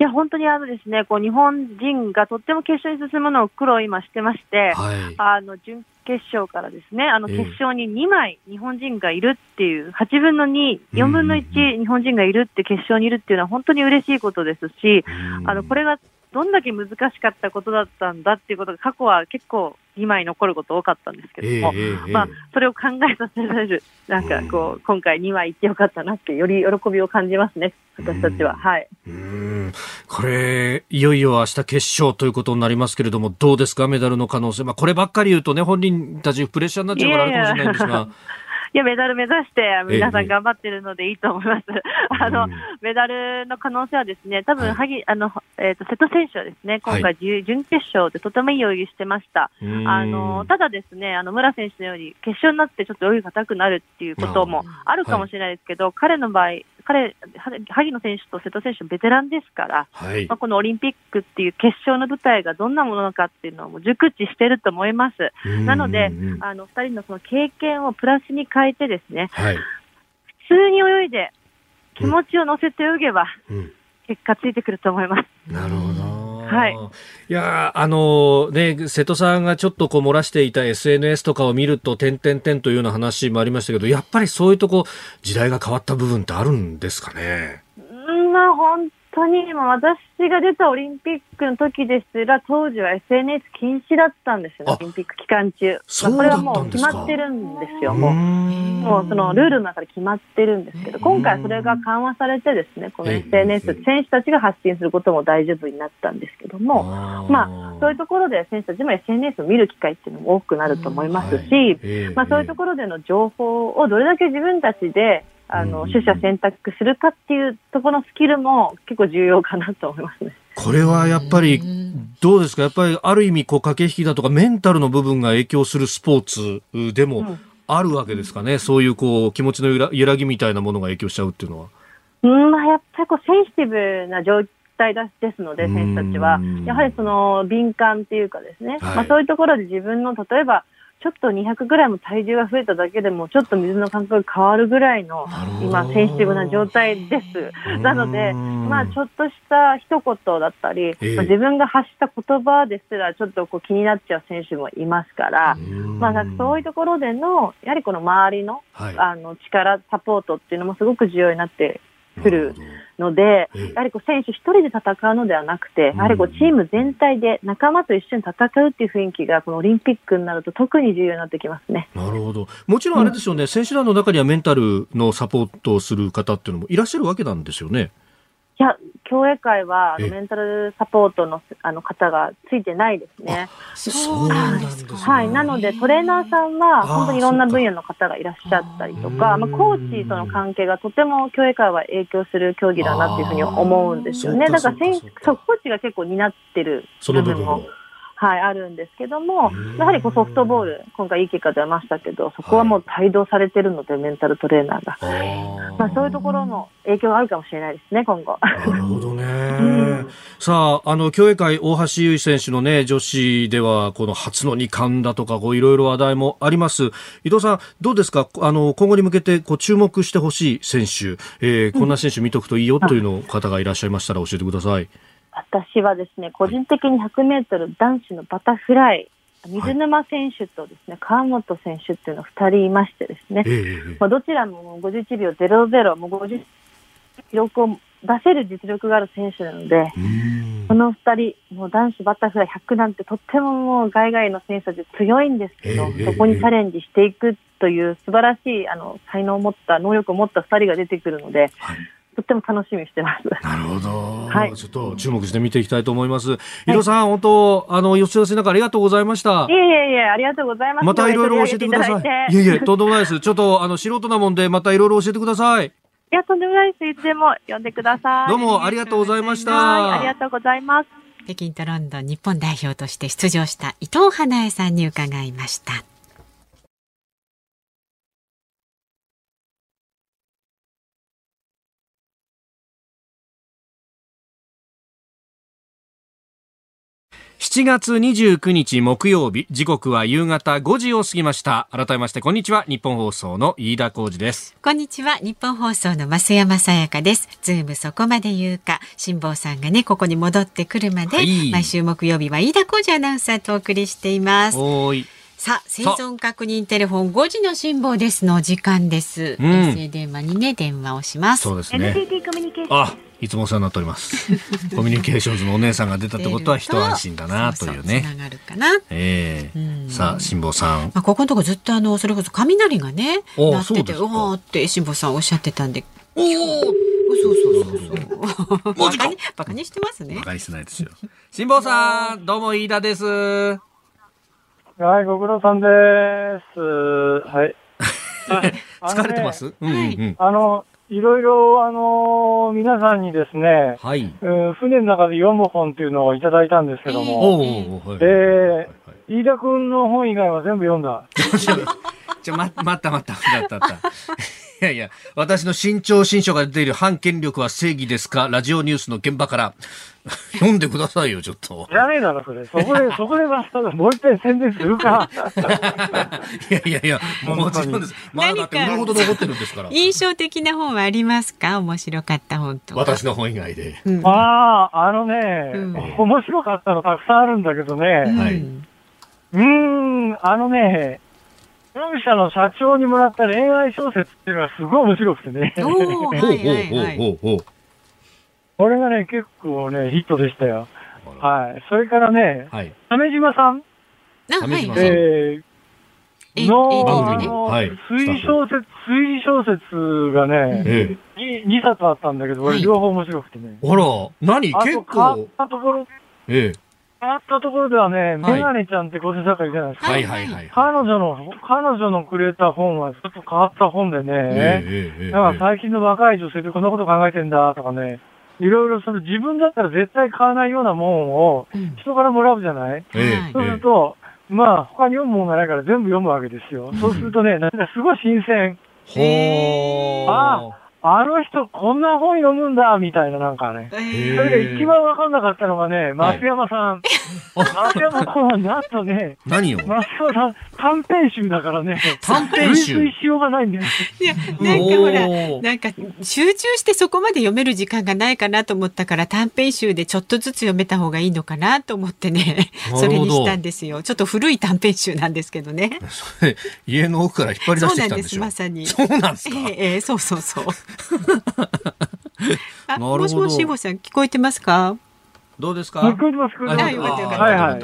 いや、本当にあのですね、こう日本人がとっても決勝に進むのを苦労を今してまして、はい。あの、準決勝からですね、あの、ええ。決勝に2枚日本人がいるっていう、8分の2、4分のうん1日本人がいるって決勝にいるっていうのは本当に嬉しいことですし、あの、これがどんだけ難しかったことだったんだっていうことが過去は結構2枚残ること多かったんですけええども、ええええまあ、それを考えさせられる、なんかこう、今回2枚いってよかったなって、より喜びを感じますね、私たちは。うんはい。うんこれ、いよいよ明日決勝ということになりますけれども、どうですか、メダルの可能性。まあ、こればっかり言うとね、本人たちプレッシャーになっちゃうからあるかもしれないんですが。いや、メダル目指して皆さええん頑張ってるのでいいと思います。あの、うんメダルの可能性はですね、多分、はい。萩、あの、えっ、と、瀬戸選手はですね、今は回、準準決勝でとてもいい泳ぎしてました。うん。あの、ただですね、あの、村選手のように、決勝になってちょっと泳ぎが硬くなるっていうこともあるかもしれないですけど、彼の場合、彼、は萩野選手と瀬戸選手、ベテランですから、はいまあ、。このオリンピックっていう決勝の舞台がどんなものなのかっていうのをもう熟知してると思います。なのであの、二人のその経験をプラスに変えてですね、はい。普通に泳いで、気持ちを乗せて泳げば、うん結果ついてくると思います。なるほど。はい。いやーあのね、瀬戸さんがちょっとこう漏らしていた SNS とかを見ると、点々点というような話もありましたけど、やっぱりそういうとこ、時代が変わった部分ってあるんですかね？うん、まあ本当に、まあ私が出たオリンピックの時ですら、当時は SNS 禁止だったんですよねあ、オリンピック期間中。まあこれはもう決まってるんですよ、もう。ももうそのルールの中で決まってるんですけど、今回それが緩和されてですね、このええ SNS、ええ選手たちが発信することも大丈夫になったんですけども、まあ、そういうところで選手たちも SNS を見る機会っていうのも多くなると思いますし、まあ、そういうところでの情報をどれだけ自分たちであのうん。取捨選択するかっていうところのスキルも結構重要かなと思いますね。これはやっぱり、どうですか？やっぱりある意味、こう、駆け引きだとか、メンタルの部分が影響するスポーツでもうん。あるわけですかね？そういう、こう、気持ちの揺ら揺らぎみたいなものが影響しちゃうっていうのは。うん。まあ、やっぱりこうセンシティブな状態だですので、選手たちは。うん、やはりその敏感っていうかですね、はい。まあ、そういうところで自分の例えば、ちょっと200ぐらいも体重が増えただけでも、ちょっと水の感覚が変わるぐらいの今、センシティブな状態です。なので、うんまあ、ちょっとした一言だったり、ええ。まあ、自分が発した言葉ですら、ちょっとこう気になっちゃう選手もいますから、まあ、そういうところでの、やはりこの周りのはい。あの力、サポートっていうのもすごく重要になってくるので、ええやはりこう選手一人で戦うのではなくて、やはりこうチーム全体で仲間と一緒に戦うっていう雰囲気が、このオリンピックになると特に重要になってきますね。なるほど。もちろんあれですよね、選手団の中にはメンタルのサポートをする方っていうのもいらっしゃるわけなんですよね。いや、競泳会はメンタルサポートのあの方がついてないですね。そうなんですね。はい。なので、トレーナーさんは、本当にいろんな分野の方がいらっしゃったりとか、まあ、コーチとの関係がとても競泳界は影響する競技だなっていうふうに思うんですよね。だから選手そコーチが結構担ってるその部分を。はい、あるんですけどもうん、やはりこうソフトボール、今回いい結果出ましたけど、そこはもう帯同されてるので、メンタルトレーナーが。あーまあ、そういうところの影響があるかもしれないですね、今後。なるほどね。さあ、あの、競泳界、大橋悠依選手のね、女子では、この初の二冠だとか、こう、いろいろ話題もあります。伊藤さん、どうですか？あの、今後に向けて、こう、注目してほしい選手、えーこんな選手見とくといいよというの方がいらっしゃいましたら教えてください。私はですね、個人的に100メートル男子のバタフライ、水沼選手とですね、川本選手っていうの2人いましてですねえ、えまあ、どちらももう51秒00、もう50記録を出せる実力がある選手なので、うん。この2人、もう男子バタフライ100なんてとってももう海外の選手たち強いんですけど、ええそこにチャレンジしていくという素晴らしいあの才能を持った、能力を持った2人が出てくるので、はいとっても楽しみにしてます。なるほど、はいちょっと注目して見ていきたいと思います。伊藤さん、本当、あの、吉田さん、なんかありがとうございましたい。えいえいえ、ありがとうございます。またいろいろ教えてください。いえいえ、とんでもないです。ちょっと、あの、素人なもんで、またいろいろ教えてください。いや、とんでもないです。いつでも呼んでください。どうもありがとうございました。はい、ありがとうございます。北京とロンドン日本代表として出場した伊藤花江さんに伺いました。7月29日木曜日、時刻は夕方5時を過ぎました。改めまして、こんにちは。日本放送の飯田浩二です。こんにちは日本放送の増山さやかです。ズームそこまで言うか辛坊さんがねここに戻ってくるまで、はい毎週木曜日は飯田浩二アナウンサーとお送りしています。おーい。さあ生存確認テレフォン5時の辛坊ですの時間です。うん衛星電話にね電話をします。そうですね。NTT コミュニケーション。あ、いつもお世話になっております。コミュニケーションズのお姉さんが出たってことは一安心だなというつね。ながるかな。ええうんさあ、辛坊さん。まあ、ここのとこずっとあのそれこそ雷がねお鳴っててそうおおって辛坊さんおっしゃってたんでおおそうそうそうそうマジかバカにバカにしてますねバカにしてないですよ。辛坊さん、どうも飯田です。はい、ご苦労さんです。はい。疲れてます、うんうんうん。あの、いろいろ、あの、皆さんにですね、はい。うん船の中で読む本っていうのをいただいたんですけどおも、おはい。えー、飯田くんの本以外は全部読んだ。ちょ、ま、待った待った待った待った。いやいや、私の新潮新書が出ている反権力は正義ですか？ラジオニュースの現場から 読んでくださいよ、ちょっと。じゃねえだろ、それ。そこで、そこでまた、もう一遍宣伝するか。いやいやいや、もちろんです。まだだって売るほど残ってるんですから。印象的な本はありますか？面白かった本とか私の本以外で。うんああ、あのね、うん面白かったのたくさんあるんだけどね、はいうんうーん、あのね、本社の社長にもらった恋愛小説っていうのがすごい面白くてね。おーほうほうはいはいはいほうほうほう。これがね、結構ね、ヒットでしたよ。はい。それからね、はい。鮫島さん、鮫島さんええー、の、えあの、はい推理小説、推理小説がね、えに2冊あったんだけど、こはいれ両方面白くてね。え。あら、何結あと、変わっ構。たところ、ええ。変わったところではね、はいメガネちゃんって小手坂いるじゃないですか。はいはいはい。彼女の、彼女のくれた本はちょっと変わった本でね、ええええええ。だから最近の若い女性ってこんなこと考えてんだとかね、いろいろその自分だったら絶対買わないようなもんをうん人からもらうじゃない？ええはいそうすると、まあ他に読むもんがないから全部読むわけですよ。そうするとね、なんかすごい新鮮。ほー。ああの人こんな本読むんだみたいななんかね。それが一番わかんなかったのがね、増山さん。増山さんはなんとね、何を？増山さん短編集だからね、短編集？類推しようがないんだよ。いやなんかほらなんか集中してそこまで読める時間がないかなと思ったから短編集でちょっとずつ読めた方がいいのかなと思ってねそれにしたんですよ。ちょっと古い短編集なんですけどね。それ家の奥から引っ張り出してそうなんできたんですしょまさに。そうなんですか、ええええそうそうそうあもしもしさん聞こえてますか？どうですか？聞こえてます、はいはい。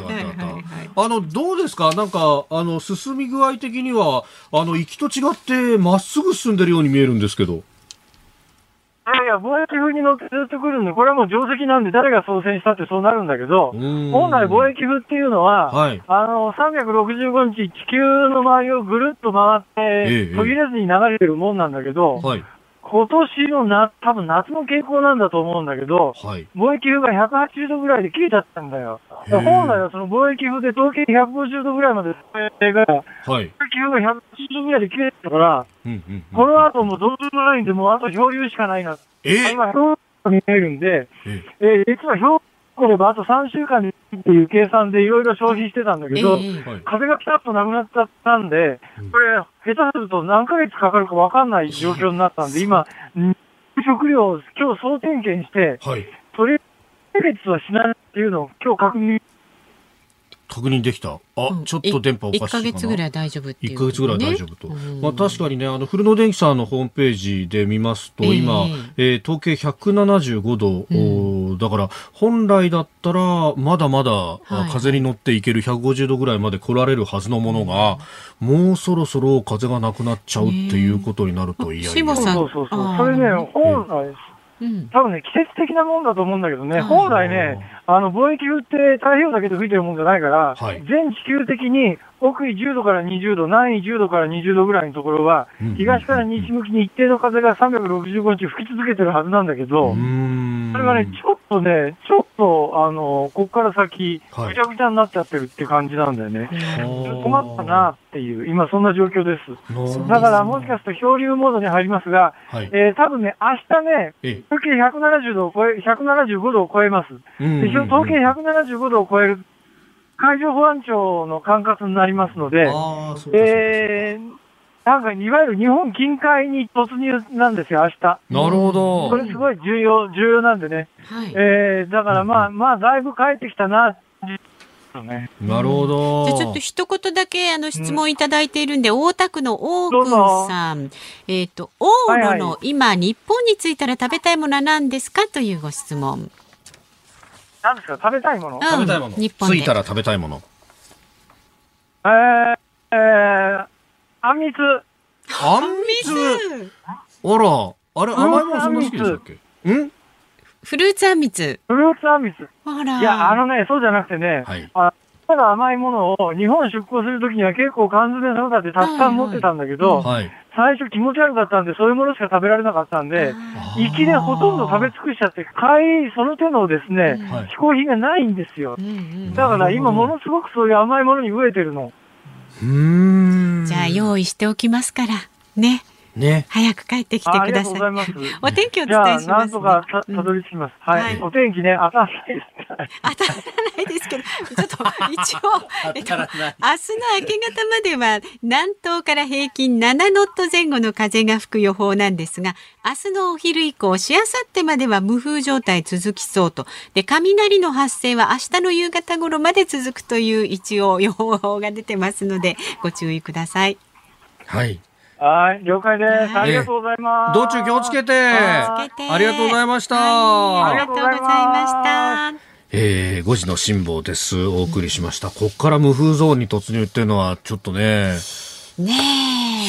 あの、どうですか？なんか、あの、進み具合的には、あの、行きと違って、まっすぐ進んでるように見えるんですけど。いやいや、貿易風に乗ってずっと来るんで、これはもう定石なんで誰が操船したってそうなるんだけど、本本来貿易風っていうのは、はい。あの、365日地球の周りをぐるっと回って、ええ。途切れずに流れてるもんなんだけど、はい。今年のな、多分夏の傾向なんだと思うんだけど、はい。貿易風が180度ぐらいで切れちゃったんだよ。へえ本来はその貿易風で統計150度ぐらいまでが、貿はい。易風が180度ぐらいで切れてたから、うんうんうんこの後もどうしようもないんで、もうあと漂流しかないな。え？今、氷が見えるんで、え？えー実は氷来ればあと3週間にっていう計算でいろいろ消費してたんだけど、ええはい。風がピタッとなくなっちゃったんで、これ、下手すると何ヶ月かかるかわかんない状況になったんで、今、ん食料を今日総点検して、はい。とりあえずはしないっていうのを今日確認、確認できた。あ、うんちょっと電波おかしいかな。1ヶ月ぐらい大丈夫っていう、1ヶ月ぐらい大丈夫と。うんまあ確かにね、あの、古野電機さんのホームページで見ますと、ええ今、えー統計175度、おーだから、本来だったら、まだまだ、あい風に乗っていける150度ぐらいまで来られるはずのものが、もうそろそろ風がなくなっちゃうっていうことになると、いやいや。そう下さんそうそう。それね、本来、うん。多分ね、季節的なもんだと思うんだけどね、はい本来ね、あの、貿易風って太平洋だけで吹いてるもんじゃないから、はい。全地球的に北緯10度から20度、南緯10度から20度ぐらいのところは、うん東から西向きに一定の風が365日吹き続けてるはずなんだけど、それがね、ちょっとね、ちょっと、あの、こっから先、はいぐちゃぐちゃになっちゃってるって感じなんだよね。困ったなっていう、今そんな状況です。のだからもしかすると漂流モードに入りますが、はい。えー、多分ね、明日ね、え統計170度を超え、175度を超えます。うんで、統計175度を超える海上保安庁の管轄になりますので、えー、なんかいわゆる日本近海に突入なんですよ、明日。なるほど。これすごい重要、重要なんでね。はいえー、だからまあ、まあ、だいぶ帰ってきたな、ね。なるほど。じゃあちょっと一言だけあの質問いただいているんで、大田区の大くんさん、えっ、と、往路はいはの今、日本に着いたら食べたいものは何ですか？というご質問。なんですか、食べたいもの？うん食べたいもの。日本で着いたら食べたいもの。えー、えー、あんみつ？あんみつあら、あれ、甘いものそんな好きでしたっけ？んフルーツあんみつ。フルーツあんみつ。ほら。いや、あのね、そうじゃなくてね、はい。あただ甘いものを日本出港するときには結構缶詰ソーダってたくさん持ってたんだけど、はい。最初気持ち悪かったんで、そういうものしか食べられなかったんで、行きでほとんど食べ尽くしちゃって、帰り、その手のですね、はい嗜好品がないんですよう。んうんだから今ものすごくそういう甘いものに飢えてるの。うーん。じゃあ用意しておきますから。ね。ね。早く帰ってきてください。とうございます。お天気をお伝えします、ね。とかたどり着きます。はい。はいお天気ね、当たらないです。当たらないですけど、ちょっと一応、えっと、明日の明け方までは南東から平均7ノット前後の風が吹く予報なんですが、明日のお昼以降、しあさってまでは無風状態続きそうと。で、雷の発生は明日の夕方頃まで続くという一応予報が出てますので、ご注意ください。はい。はい、了解です。はいありがとうございます。道中気をつけて。はつけてありがとうございました。はい、ありがとうございました。えー、5時の辛抱です。お送りしました。こっから無風ゾーンに突入っていうのは、ちょっとね、ね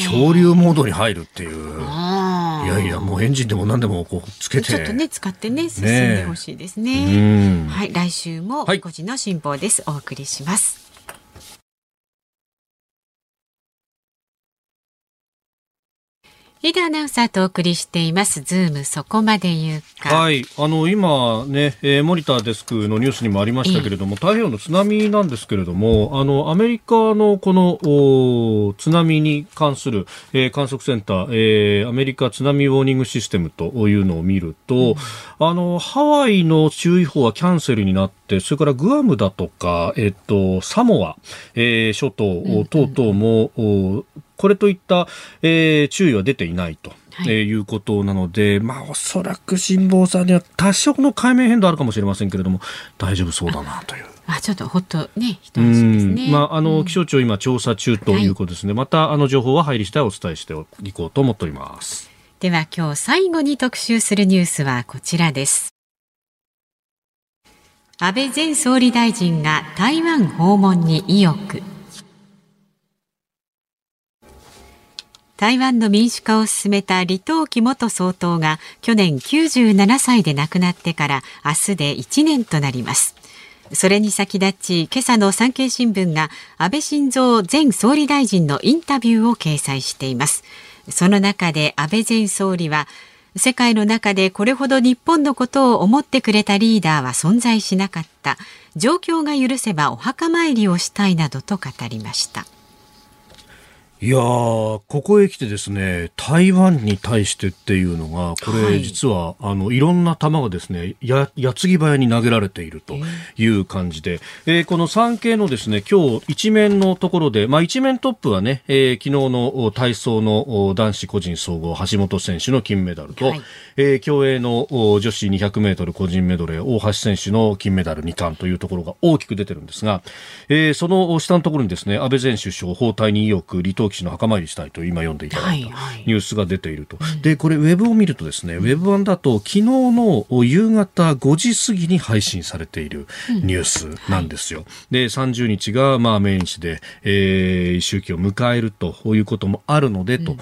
え。漂流モードに入るっていう。いやいや、もうエンジンでも何でもこうつけて。ちょっとね、使ってね、進んでほしいですうね。ん。はい、来週もはい5時の辛抱です。お送りします。リーダーアナウンサーとお送りしています。ズームそこまで言うか。はい。あの、今ね、えー森田デスクのニュースにもありましたけれども、太平洋の津波なんですけれども、あの、アメリカのこの、お津波に関する、えー観測センター、えーアメリカ津波ウォーニングシステムというのを見ると、あの、ハワイの注意報はキャンセルになって、それからグアムだとか、えっと、サモア、えー諸島等々も、おこれといった、えー注意は出ていないと。はいえーいうことなので、まあ、おそらく辛坊さんには多少の海面変動あるかもしれませんけれども、大丈夫そうだなという。あ、ちょっとほっとね、一う安心ですね。んまあ、あの、うん気象庁今調査中ということですね。また、あの、情報は入り次第お伝えしていこうと思っております。では今日最後に特集するニュースはこちらです。安倍前総理大臣が台湾訪問に意欲。台湾の民主化を進めた李登輝元総統が去年97歳で亡くなってから明日で1年となります。それに先立ち、今朝の産経新聞が安倍晋三前総理大臣のインタビューを掲載しています。その中で安倍前総理は、世界の中でこれほど日本のことを思ってくれたリーダーは存在しなかった。状況が許せばお墓参りをしたいなどと語りました。いやー、ここへ来てですね、台湾に対してっていうのが、これ実は、はい、あの、いろんな球がですね、や、矢継ぎ早に投げられているという感じで、えー、この産経のですね、今日一面のところで、まあ一面トップはね、えー、昨日の体操の男子個人総合橋本選手の金メダルと、はい、えー、競泳の女子200メートル個人メドレー大橋選手の金メダル2冠というところが大きく出てるんですが、えー、その下のところにですね、安倍前首相、包帯に意欲、離島騎士の墓参りしたいと今読んでいただいたニュースが出ていると。はいはい、で、これウェブを見るとですね、ウェブ版だと昨日の夕方5時過ぎに配信されているニュースなんですよ。うんはい、で、30日がまあ命日で、えー、周期を迎えるということもあるので、と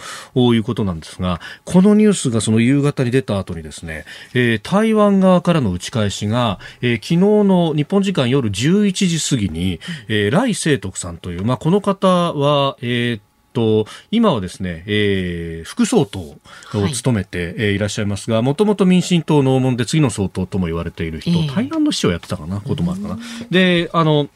いうことなんですが、このニュースがその夕方に出た後にですね、えー、台湾側からの打ち返しが、えー、昨日の日本時間夜11時過ぎに、えー、来清徳さんという、まあ、この方は、えーと、今はですね、えー、副総統を務めて、はい、いらっしゃいますが、もともと民進党の門で次の総統とも言われている人、えー、台湾の市長をやってたかな、こともあるかな。で、あの、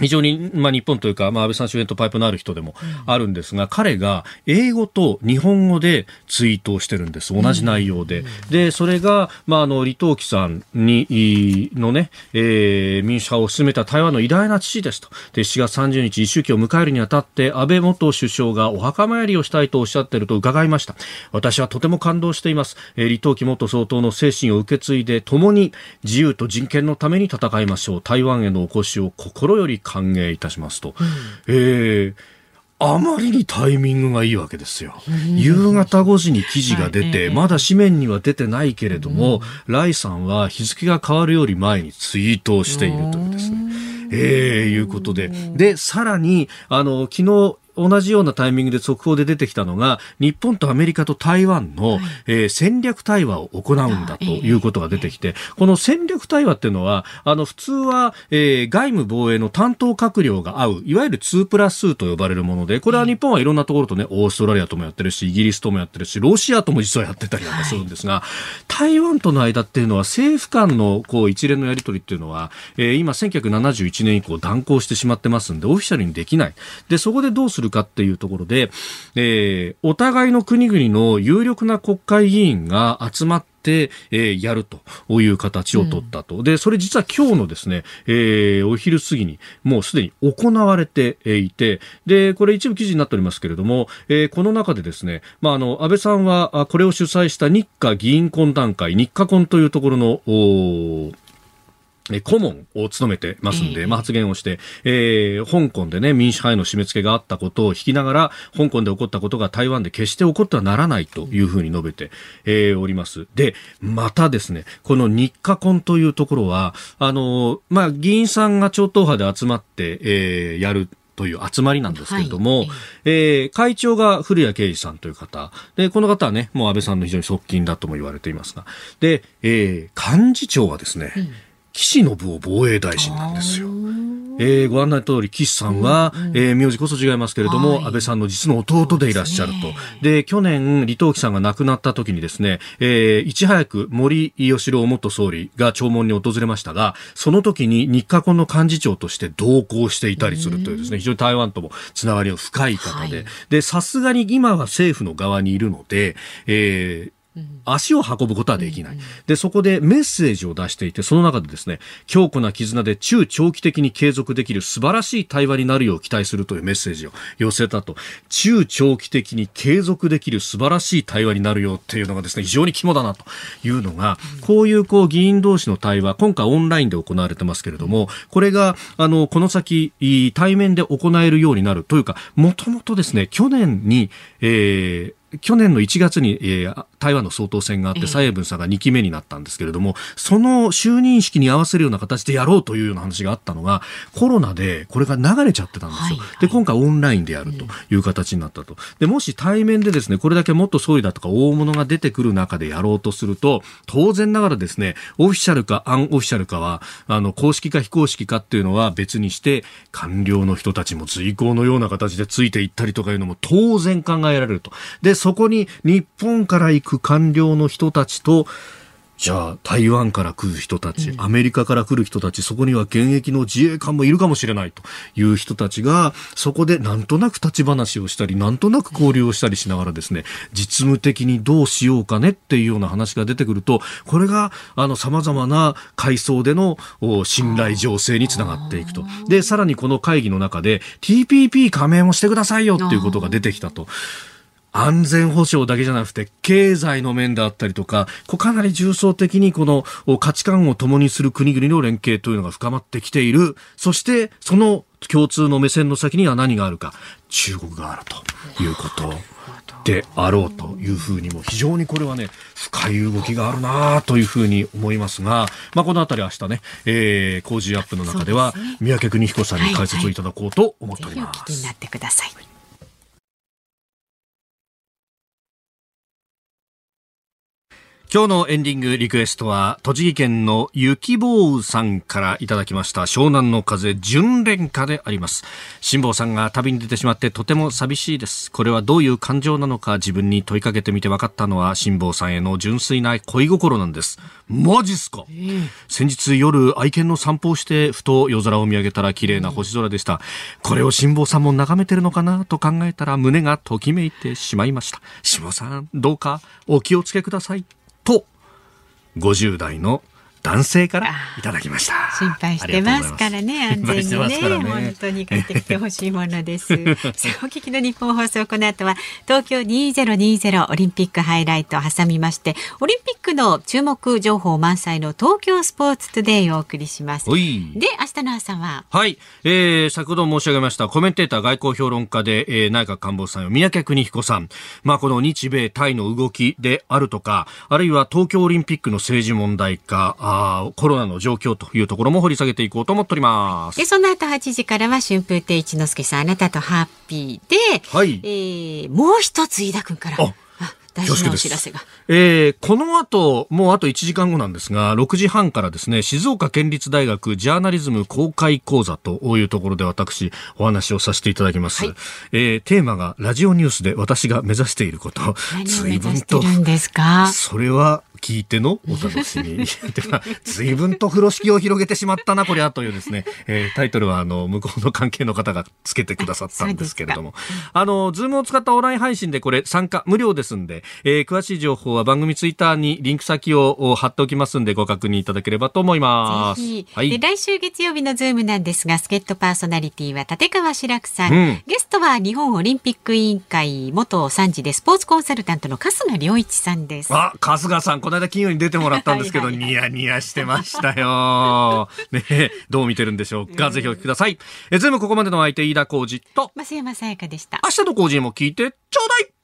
非常に、まあ、日本というか、まあ、安倍さん周辺とパイプのある人でもあるんですが、うん、彼が英語と日本語でツイートをしてるんです。同じ内容で。うん、で、それが、まあ、あの、李登輝さんに、のね、えー、民主派を進めた台湾の偉大な父ですと。で、7月30日、一周期を迎えるにあたって、安倍元首相がお墓参りをしたいとおっしゃってると伺いました。私はとても感動しています。えー、李登輝元総統の精神を受け継いで、共に自由と人権のために戦いましょう。台湾へのお越しを心より歓迎いたしますと、うん、えーあまりにタイミングがいいわけですよ。夕方5時に記事が出て、まだ紙面には出てないけれども、ライさんは日付が変わるより前にツイートをしているというですね。ええー、いうことで。で、さらに、あの、昨日、同じようなタイミングで速報で出てきたのが日本とアメリカと台湾の、はい、えー、戦略対話を行うんだということが出てきて、この戦略対話っていうのはあの普通は、えー、外務防衛の担当閣僚が会ういわゆる2プラス2と呼ばれるものでこれは日本はいろんなところとねオーストラリアともやってるしイギリスともやってるしロシアとも実はやってたりなんかするんですが、はい、台湾との間っていうのは政府間のこう一連のやり取りっていうのは、えー、今1971年以降断行してしまってますんでオフィシャルにできない。でそこでどうするかっていうところで、えー、お互いの国々の有力な国会議員が集まって、えー、やるという形を取ったと。うん、で、それ実は今日のですね、えー、お昼過ぎにもうすでに行われていて、で、これ一部記事になっておりますけれども、えー、この中でですね、まあ、あの、安倍さんはこれを主催した日華議員懇談会、日華懇というところの、顧問を務めてますんで、まあ、発言をして、えー、香港でね、民主派への締め付けがあったことを引きながら、香港で起こったことが台湾で決して起こってはならないというふうに述べて、えー、おります。で、またですね、この日華婚というところは、あの、まあ、議員さんが超党派で集まって、えー、やるという集まりなんですけれども、はい、えー、会長が古谷圭司さんという方。で、この方はね、もう安倍さんの非常に側近だとも言われていますが。で、えー、幹事長はですね、うん岸信夫防衛大臣なんですよ。えー、ご案内の通り、岸さんは、うんうん、えー、名字こそ違いますけれども、はい、安倍さんの実の弟でいらっしゃると。で、ね、去年、李登輝さんが亡くなった時にですね、えー、いち早く森喜朗元総理が弔問に訪れましたが、その時に日華婚の幹事長として同行していたりするというですね、非常に台湾ともつながりの深い方で、はい、で、さすがに今は政府の側にいるので、えー、足を運ぶことはできない。で、そこでメッセージを出していて、その中でですね、強固な絆で中長期的に継続できる素晴らしい対話になるよう期待するというメッセージを寄せたと。中長期的に継続できる素晴らしい対話になるようっていうのがですね、非常に肝だなというのが、こういうこう議員同士の対話、今回オンラインで行われてますけれども、これが、あの、この先、対面で行えるようになるというか、もともとですね、去年に、えー、去年の1月に、えー、台湾の総統選があって、蔡英文さんが2期目になったんですけれども、その就任式に合わせるような形でやろうというような話があったのが、コロナでこれが流れちゃってたんですよ。で、今回オンラインでやるという形になったと。で、もし対面でですね、これだけ元総理だとか大物が出てくる中でやろうとすると、当然ながらですね、オフィシャルかアンオフィシャルかは、あの、公式か非公式かっていうのは別にして、官僚の人たちも随行のような形でついていったりとかいうのも当然考えられると。で、そこに日本から行く官僚の人たちとじゃあ、台湾から来る人たち、アメリカから来る人たち、そこには現役の自衛官もいるかもしれないという人たちが、そこでなんとなく立ち話をしたり、なんとなく交流をしたりしながらですね、実務的にどうしようかねっていうような話が出てくると、これが、あの、様々な階層でのお信頼醸成につながっていくと。で、さらにこの会議の中で、TPP 加盟もしてくださいよっていうことが出てきたと。安全保障だけじゃなくて、経済の面であったりとか、こうかなり重層的にこのお価値観を共にする国々の連携というのが深まってきている。そして、その共通の目線の先には何があるか。中国があるということ。であろうというふうにも非常にこれはね深い動きがあるなというふうに思いますが、まあ、このあたり明日ね、えー、工事アップの中では三宅邦彦さんに解説をいただこうと思っておりぜひおます。聞きになってください。今日のエンディングリクエストは、栃木県の雪坊雨さんからいただきました、湘南の風純恋歌であります。辛坊さんが旅に出てしまってとても寂しいです。これはどういう感情なのか自分に問いかけてみて分かったのは、辛坊さんへの純粋な恋心なんです。マジっすか、先日夜愛犬の散歩をして、ふと夜空を見上げたら綺麗な星空でした。これを辛坊さんも眺めてるのかなと考えたら胸がときめいてしまいました。辛坊さん、どうかお気をつけください。と、50代の男性からいただきました。心配してますからね、安全にねね本当に帰ってきてほしいものです。さあお聞きの日本放送、この後は東京2020オリンピックハイライトを挟みまして、オリンピックの注目情報満載の東京スポーツトゥデイをお送りします。で、明日の朝は、はい、えー、先ほど申し上げましたコメンテーター外交評論家で、えー、内閣官房参与三宅邦彦さん、まあ、この日米タイの動きであるとかあるいは東京オリンピックの政治問題化あーコロナの状況というところも掘り下げていこうと思っております。で、その後8時からは春風亭一之輔さん、あなたとハッピーで、はい。えーもう一つ飯田君から、大事なお知らせが。えーこの後、もうあと1時間後なんですが、6時半からですね、静岡県立大学ジャーナリズム公開講座というところで私、お話をさせていただきます。はい。えーテーマがラジオニュースで私が目指していること。随分としてるんですか？それは聞いてのお楽しみ。では、随分と風呂敷を広げてしまったな、こりゃ、というですね、えータイトルは、あの、向こうの関係の方がつけてくださったんですけれども。あの、ズームを使ったオンライン配信でこれ参加無料ですんで、えー詳しい情報は番組ツイッターにリンク先を貼っておきますんで、ご確認いただければと思います。ぜひ、はい。で来週月曜日のズームなんですが、助っ人パーソナリティは立川志らくさん、うんゲストは日本オリンピック委員会元参事でスポーツコンサルタントの春日良一さんです。あ、春日さん、この間金曜に出てもらったんですけど、ニヤニヤしてましたよ。ねえどう見てるんでしょうか。ぜひお聞きください。え、ズームここまでのお相手、飯田浩司と、増山さやかでした。明日のコージーにも聞いてちょうだい